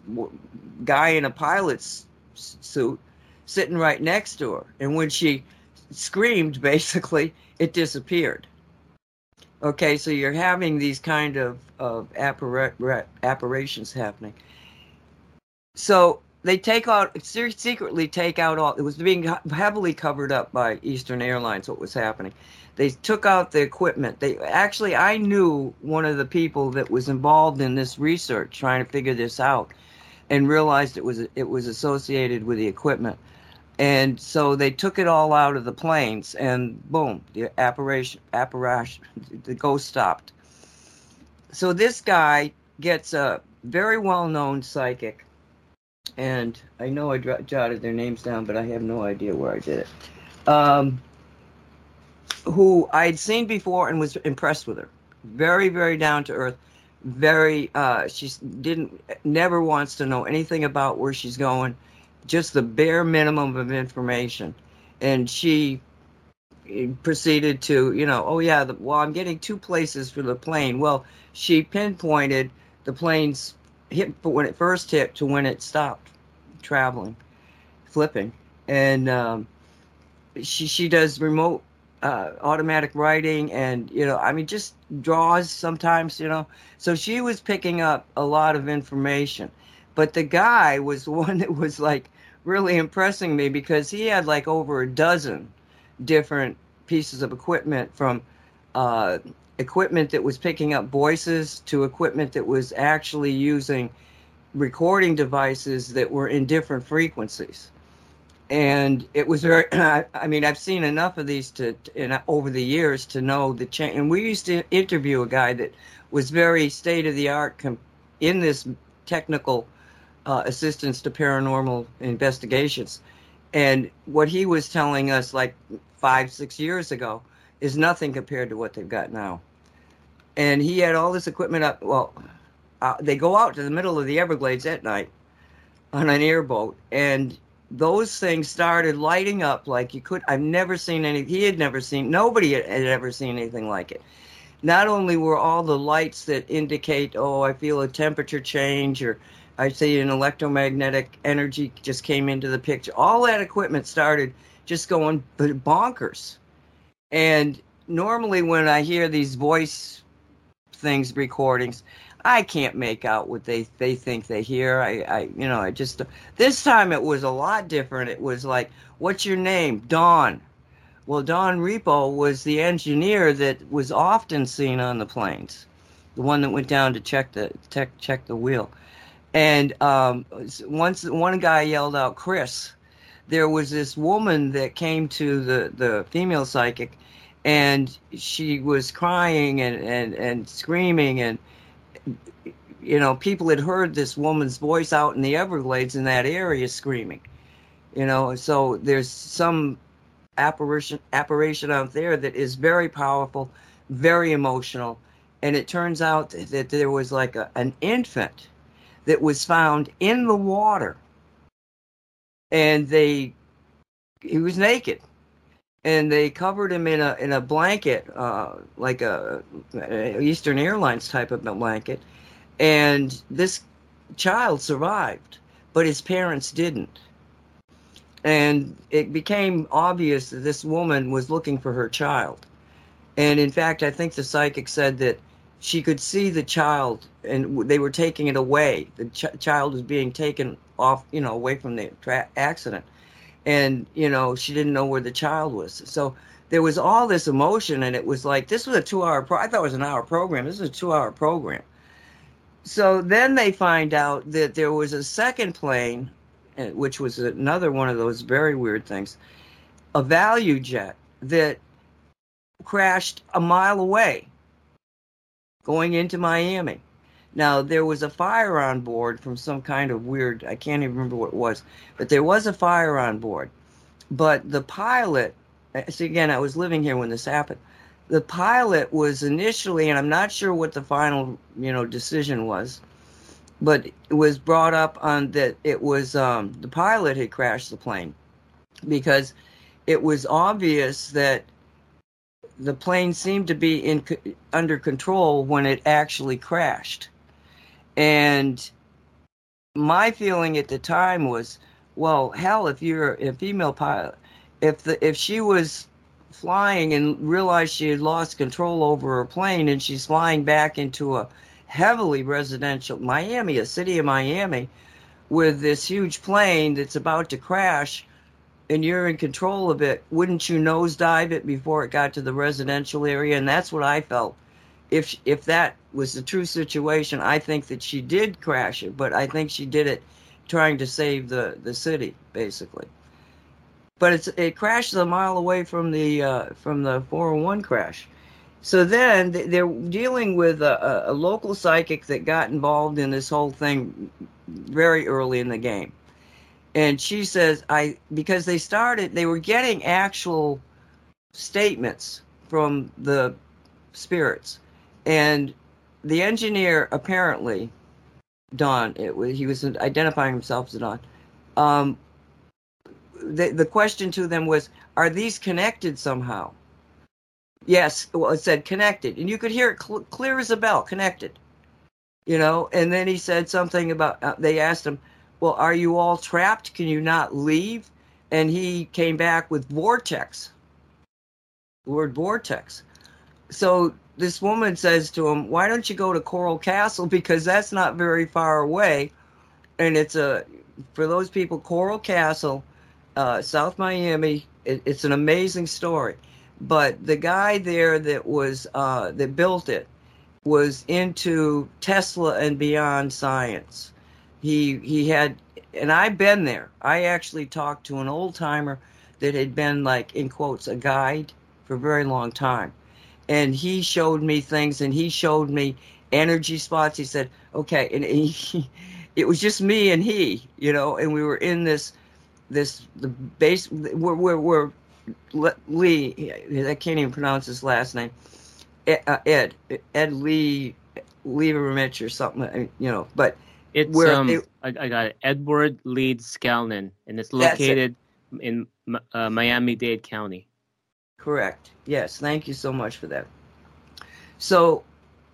guy in a pilot's suit sitting right next to her. And when she screamed [LAUGHS] basically it disappeared. Okay so you're having these kind of, of appara- apparitions happening. So they take out secretly take out all it was being heavily covered up by eastern airlines what was happening they took out the equipment. They actually, I knew one of the people that was involved in this research, trying to figure this out, and realized it was it was associated with the equipment. And so they took it all out of the planes, and boom, the apparition, apparition, the ghost stopped. So this guy gets a very well-known psychic, and I know I jotted their names down, but I have no idea where I did it. Um, who I'd seen before and was impressed with her. Very, very down to earth. Very, uh, she didn't, never wants to know anything about where she's going, just the bare minimum of information. And she proceeded to, you know, oh yeah, the, well, I'm getting two places for the plane. Well, she pinpointed the plane's hit when it first hit to when it stopped traveling, flipping. And, um, she, she does remote uh, automatic writing and you know i mean just draws sometimes you know. So she was picking up a lot of information. But the guy was the [LAUGHS] one that was like really impressing me because he had like over a dozen different pieces of equipment from uh, equipment that was picking up voices to equipment that was actually using recording devices that were in different frequencies and it was very [CLEARS THROAT] i mean i've seen enough of these to in, over the years to know the change and we used to interview a guy that was very state of the art in this technical uh, assistance to paranormal investigations. And what he was telling us like five six years ago is nothing compared to what they've got now. And he had all this equipment up well uh, they go out to the middle of the everglades at night on an airboat and those things started lighting up like you could i've never seen any he had never seen nobody had, ever seen anything like it. Not only were all the lights that indicate oh i feel a temperature change or i see an electromagnetic energy just came into the picture all that equipment started just going bonkers. And normally when i hear these voice things recordings I can't make out what they they think they hear. I, I you know I just this time it was a lot different. It was like, what's your name? Don. Well, Don Repo was the engineer that was often seen on the planes, the one that went down to check the check check the wheel. And um, once one guy yelled out, "Chris!" There was this woman that came to the the female psychic, and she was crying and and and screaming and you know, people had heard this woman's voice out in the Everglades in that area screaming. You know, so there's some apparition apparition out there that is very powerful, very emotional, and it turns out that there was like a, an infant that was found in the water, and they he was naked, and they covered him in a in a blanket, uh, like a, a Eastern Airlines type of blanket and this child survived, but his parents didn't. And it became obvious that this woman was looking for her child. And in fact, I think the psychic said that she could see the child and they were taking it away. The ch- child was being taken off, you know, away from the tra- accident. And, you know, she didn't know where the child was. So there was all this emotion, and it was like, this was a two hour, pro- I thought it was an hour program. This is a two hour program so then they find out that there was a second plane, eh, which was another one of those very weird things, a ValuJet that crashed a mile away going into Miami. Now, there was a fire on board from some kind of weird, I can't even remember what it was, but there was a fire on board. But the pilot, eh, again, I was living here when this happened the pilot was initially, and I'm not sure what the final, you know, decision was, but it was brought up on that it was um, the pilot had crashed the plane because it was obvious that the plane seemed to be in under control when it actually crashed, And my feeling at the time was, well, hell, if you're a female pilot, if the if she was flying and realized she had lost control over her plane and she's flying back into a heavily residential Miami, a city of Miami, with this huge plane that's about to crash and you're in control of it, wouldn't you nosedive it before it got to the residential area? And that's what I felt. If if that was the true situation, I think that she did crash it, but I think she did it trying to save the the city, basically. But it's it crashed a mile away from the uh, from the 401 crash. So then they're dealing with a, a local psychic that got involved in this whole thing very early in the game and she says i because they started they were getting actual statements from the spirits and the engineer apparently don it was he was identifying himself as don um, the, the question to them was are these connected somehow yes well it said connected and you could hear it cl- clear as a bell connected you know and then he said something about uh, they asked him well, are you all trapped? Can you not leave? And he came back with vortex, the word vortex. So this woman says to him, Why don't you go to Coral Castle? Because that's not very far away. And it's a, for those people, Coral Castle, uh, South Miami, it, it's an amazing story. But the guy there that was, uh, that built it was into Tesla and beyond science he he had and I've been there. I actually talked to an old timer that had been like in quotes a guide for a very long time. And he showed me things and he showed me energy spots. He said, "Okay." And he, [LAUGHS] it was just me and he, you know, and we were in this this the base we're we're, we're Lee I can't even pronounce his last name. Ed Ed, Ed Lee Lee or something, you know, but it's where um, it, I, I, got it. Edward Leedskalnin, and it's located it. in uh, Miami-Dade County. Correct. Yes. Thank you so much for that. So,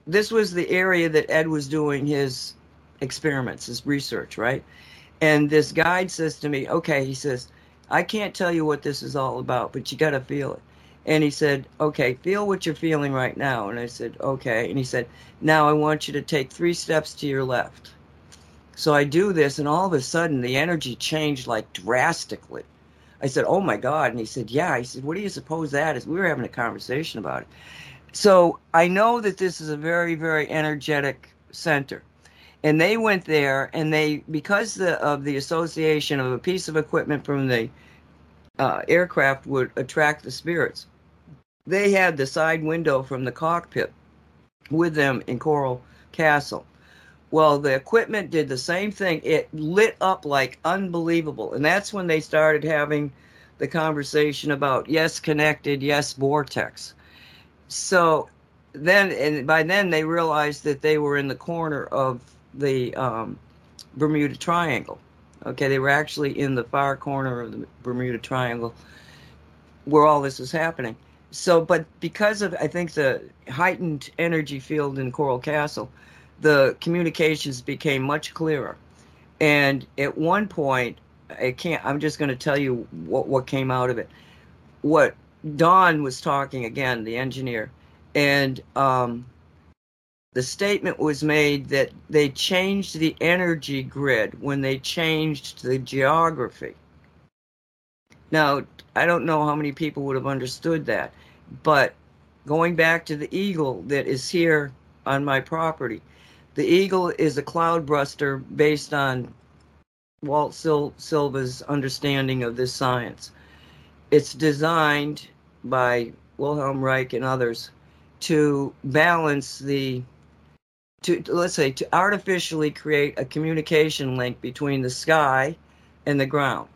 this was the area that Ed was doing his experiments, his research, right? And this guide says to me, "Okay," he says, "I can't tell you what this is all about, but you got to feel it." And he said, "Okay, feel what you're feeling right now." And I said, "Okay." And he said, "Now I want you to take three steps to your left." So I do this, and all of a sudden the energy changed like drastically. I said, "Oh my God!" And he said, "Yeah." I said, "What do you suppose that is?" We were having a conversation about it. So I know that this is a very, very energetic center, and they went there, and they because the, of the association of a piece of equipment from the uh, aircraft would attract the spirits. They had the side window from the cockpit with them in Coral Castle. Well, the equipment did the same thing. It lit up like unbelievable. And that's when they started having the conversation about yes, connected, yes, vortex. So then, and by then they realized that they were in the corner of the um, Bermuda Triangle. Okay, they were actually in the far corner of the Bermuda Triangle where all this was happening. So, but because of, I think, the heightened energy field in Coral Castle, the communications became much clearer. And at one point, I can't, I'm just going to tell you what, what came out of it. What Don was talking again, the engineer, and um, the statement was made that they changed the energy grid when they changed the geography. Now, I don't know how many people would have understood that, but going back to the eagle that is here on my property, the Eagle is a cloud cloudbuster based on Walt Sil- Silva's understanding of this science. It's designed by Wilhelm Reich and others to balance the to let's say to artificially create a communication link between the sky and the ground.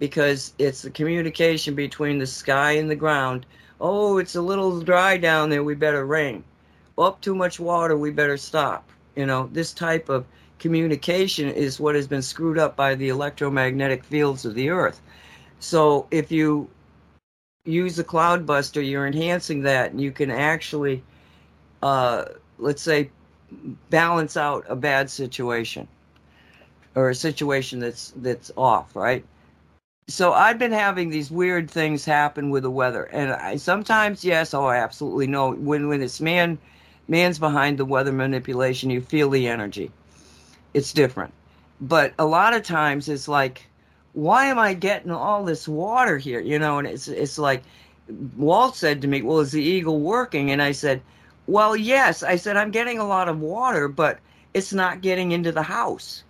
Because it's the communication between the sky and the ground. Oh it's a little dry down there we better rain. Up too much water we better stop you know, this type of communication is what has been screwed up by the electromagnetic fields of the earth. So if you use a cloud buster, you're enhancing that and you can actually, uh, let's say, balance out a bad situation or a situation that's that's off, right? So I've been having these weird things happen with the weather, and I sometimes yes, oh, I absolutely know when when it's man man's behind the weather manipulation, you feel the energy. It's different, but a lot of times it's like, why am I getting all this water here? You know, and it's it's like Walt said to me, "Well, is the eagle working?" And I said, "Well, yes." I said, "I'm getting a lot of water, but it's not getting into the house."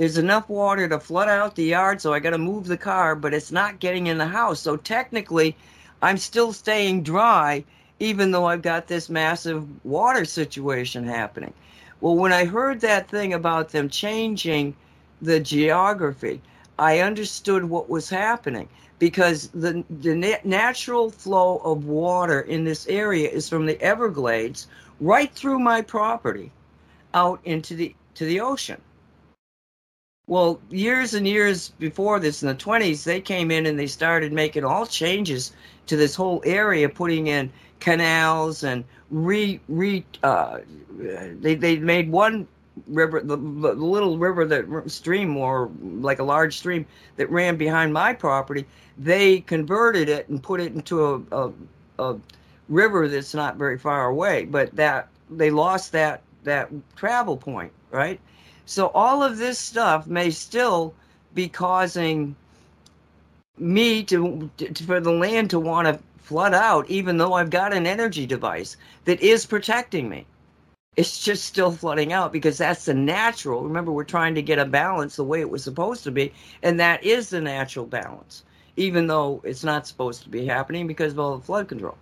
there's enough water to flood out the yard, so I got to move the car, but it's not getting in the house. So technically, I'm still staying dry, even though I've got this massive water situation happening. Well, when I heard that thing about them changing the geography, I understood what was happening because the the natural flow of water in this area is from the Everglades right through my property out into the to the ocean. Well, years and years before this, in the 20s, they came in and they started making all changes to this whole area, putting in canals and re re. Uh, they they made one river, the, the little river that stream or like a large stream that ran behind my property. They converted it and put it into a, a, a river that's not very far away, but that they lost that that travel point, right? So all of this stuff may still be causing me to, to for the land to want to flood out, even though I've got an energy device that is protecting me. It's just still flooding out because that's the natural. Remember, we're trying to get a balance the way it was supposed to be, and that is the natural balance, even though it's not supposed to be happening because of all the flood control.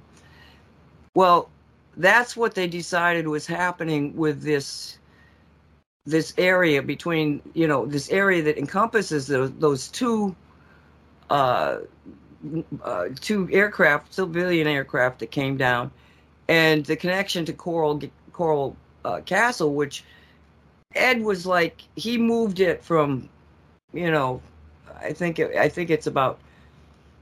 Well, that's what they decided was happening with this this area between you know this area that encompasses those, those two uh, uh, two aircraft, civilian aircraft that came down, and the connection to Coral Coral uh, Castle, which Ed was like he moved it from, you know, I think it, I think it's about,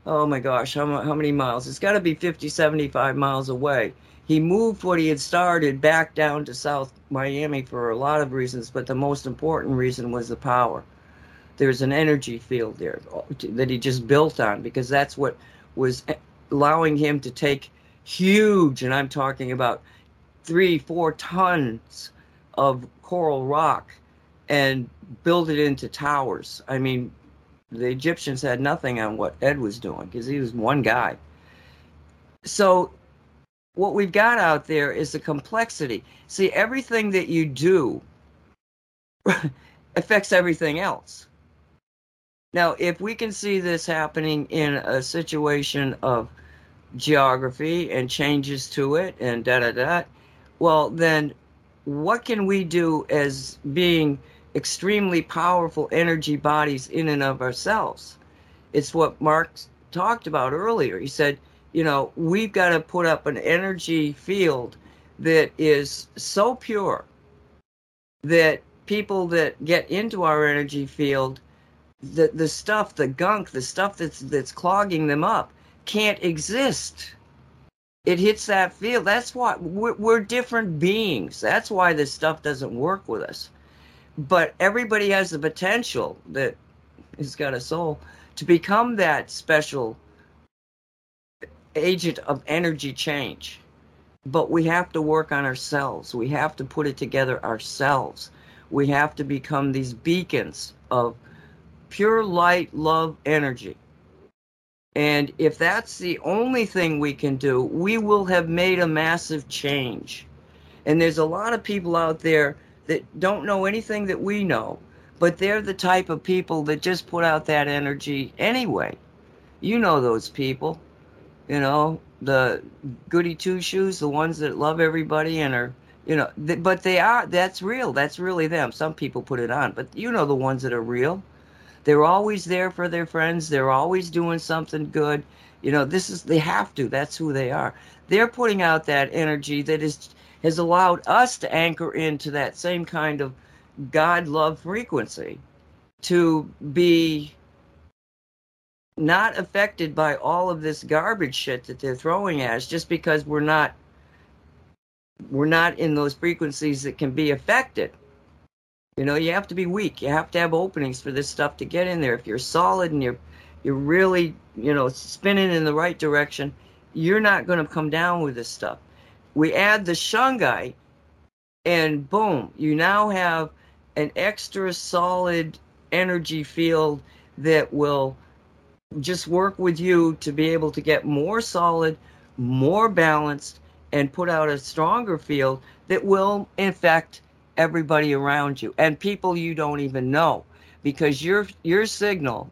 oh my gosh, how how many miles? It's got to be 50, 75 miles away he moved what he had started back down to South Miami for a lot of reasons, but the most important reason was the power. There's an energy field there that he just built on because that's what was allowing him to take huge, and I'm talking about three, four tons of coral rock and build it into towers. I mean, the Egyptians had nothing on what Ed was doing because he was one guy. So what we've got out there is the complexity. See, everything that you do [LAUGHS] affects everything else. Now, if we can see this happening in a situation of geography and changes to it and da da da, well, then what can we do as being extremely powerful energy bodies in and of ourselves? It's what Mark talked about earlier. He said, you know, we've got to put up an energy field that is so pure that people that get into our energy field, the the stuff, the gunk, the stuff that's that's clogging them up, can't exist. It hits that field. That's why we're, we're different beings. That's why this stuff doesn't work with us. But everybody has the potential that has got a soul to become that special agent of energy change. But we have to work on ourselves. We have to put it together ourselves. We have to become these beacons of pure light, love, energy. And if that's the only thing we can do, we will have made a massive change. And there's a lot of people out there that don't know anything that we know, but they're the type of people that just put out that energy anyway. You know those people you know, the goody two shoes, the ones that love everybody and are, you know, th- but they are, that's real. That's really them. Some people put it on, but you know the ones that are real. They're always there for their friends. They're always doing something good. You know, this is, they have to. That's who they are. They're putting out that energy that is, has allowed us to anchor into that same kind of God love frequency to be not affected by all of this garbage shit that they're throwing at us just because we're not we're not in those frequencies that can be affected. You know, you have to be weak. You have to have openings for this stuff to get in there. If you're solid and you're you're really, you know, spinning in the right direction, you're not going to come down with this stuff. We add the shungite, and boom, you now have an extra solid energy field that will just work with you to be able to get more solid, more balanced, and put out a stronger field that will infect everybody around you and people you don't even know because your your signal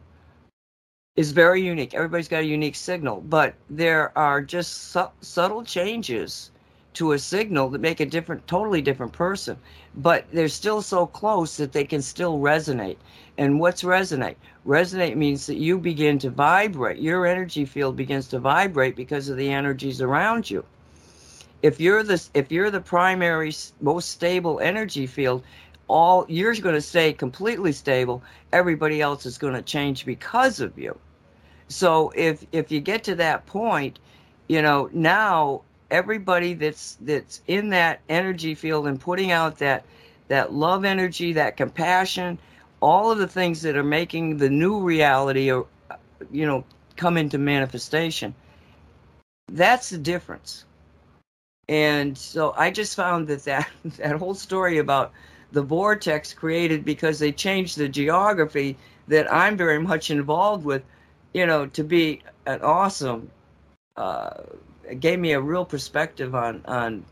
is very unique. Everybody's got a unique signal, but there are just su- subtle changes to a signal that make a different, totally different person. But they're still so close that they can still resonate. And what's resonate? Resonate means that you begin to vibrate. Your energy field begins to vibrate because of the energies around you if you're the if you're the primary most stable energy field all you're going to stay completely stable. Everybody else is going to change because of you. So if if you get to that point you know now everybody that's that's in that energy field and putting out that that love energy that compassion all of the things that are making the new reality or you know come into manifestation that's the difference and so I just found that that, [LAUGHS] that whole story about the vortex created because they changed the geography that I'm very much involved with, you know, to be an awesome, uh, gave me a real perspective on, on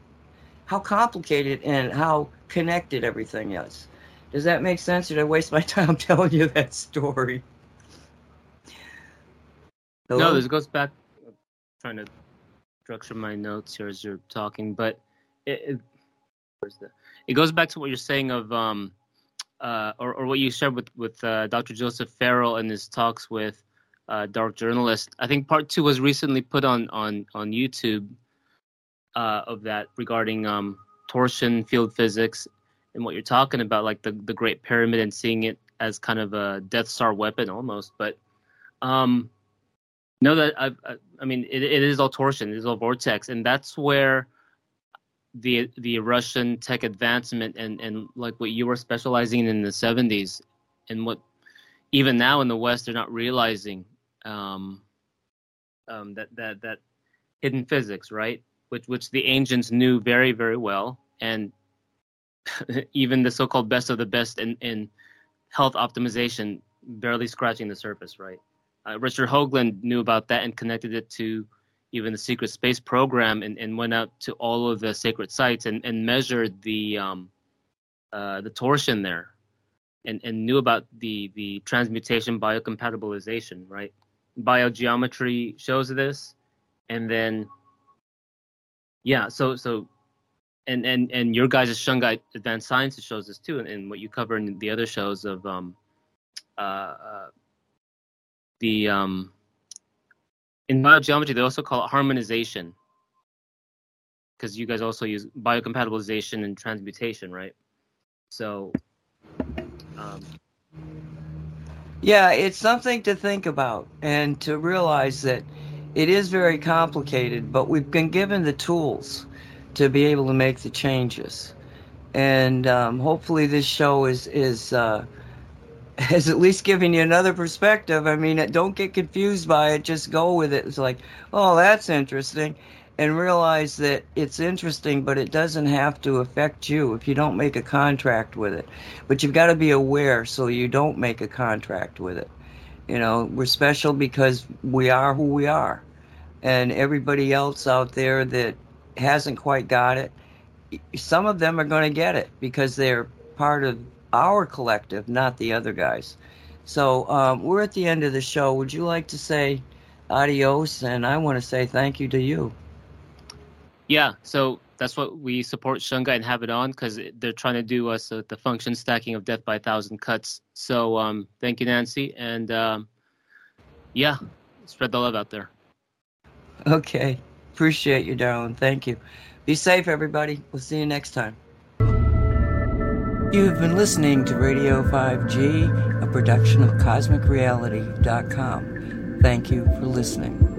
how complicated and how connected everything is. Does that make sense? Did I waste my [LAUGHS] time telling you that story? Hello? No, this goes back. I'm trying to structure my notes here as you're talking, but it, it it goes back to what you're saying of um uh or, or what you shared with with uh, Dr. Joseph Farrell in his talks with uh, Dark Journalist. I think part two was recently put on on on YouTube uh, of that regarding um, torsion field physics and what you're talking about, like the the Great Pyramid and seeing it as kind of a Death Star weapon almost. But um, no, that I, I mean it, it is all torsion, it is all vortex, and that's where the the Russian tech advancement and and like what you were specializing in the 70s, and what even now in the West they're not realizing um, um, that that that hidden physics, right? Which which the ancients knew very very well, and [LAUGHS] even the so-called best of the best in in health optimization barely scratching the surface, right? Uh, Richard Hoagland knew about that and connected it to even the secret space program and, and went out to all of the sacred sites and, and measured the um, uh, the torsion there and, and knew about the the transmutation biocompatibilization right? Biogeometry shows this and then yeah so so and and and your guys' at shungite advanced sciences shows this too and, and what you cover in the other shows of um uh, uh the um, in biogeometry they also call it harmonization because you guys also use biocompatibilization and transmutation, right? So, um, yeah, it's something to think about and to realize that it is very complicated, but we've been given the tools to be able to make the changes. And um, hopefully, this show is is uh, has at least given you another perspective. I mean, don't get confused by it. Just go with it. It's like, oh, that's interesting. And realize that it's interesting, but it doesn't have to affect you if you don't make a contract with it. But you've got to be aware so you don't make a contract with it. You know, we're special because we are who we are. And everybody else out there that hasn't quite got it, some of them are going to get it because they're part of our collective, not the other guys. So um, we're at the end of the show. Would you like to say adios? And I want to say thank you to you. Yeah, so that's what we support Shunga and have it on because they're trying to do us uh, the function stacking of death by a thousand cuts. So um, thank you, Nancy, and um, yeah, spread the love out there. Okay, appreciate you, darling. Thank you. Be safe, everybody. We'll see you next time. You've been listening to Radio 5G, a production of CosmicReality.com. Thank you for listening.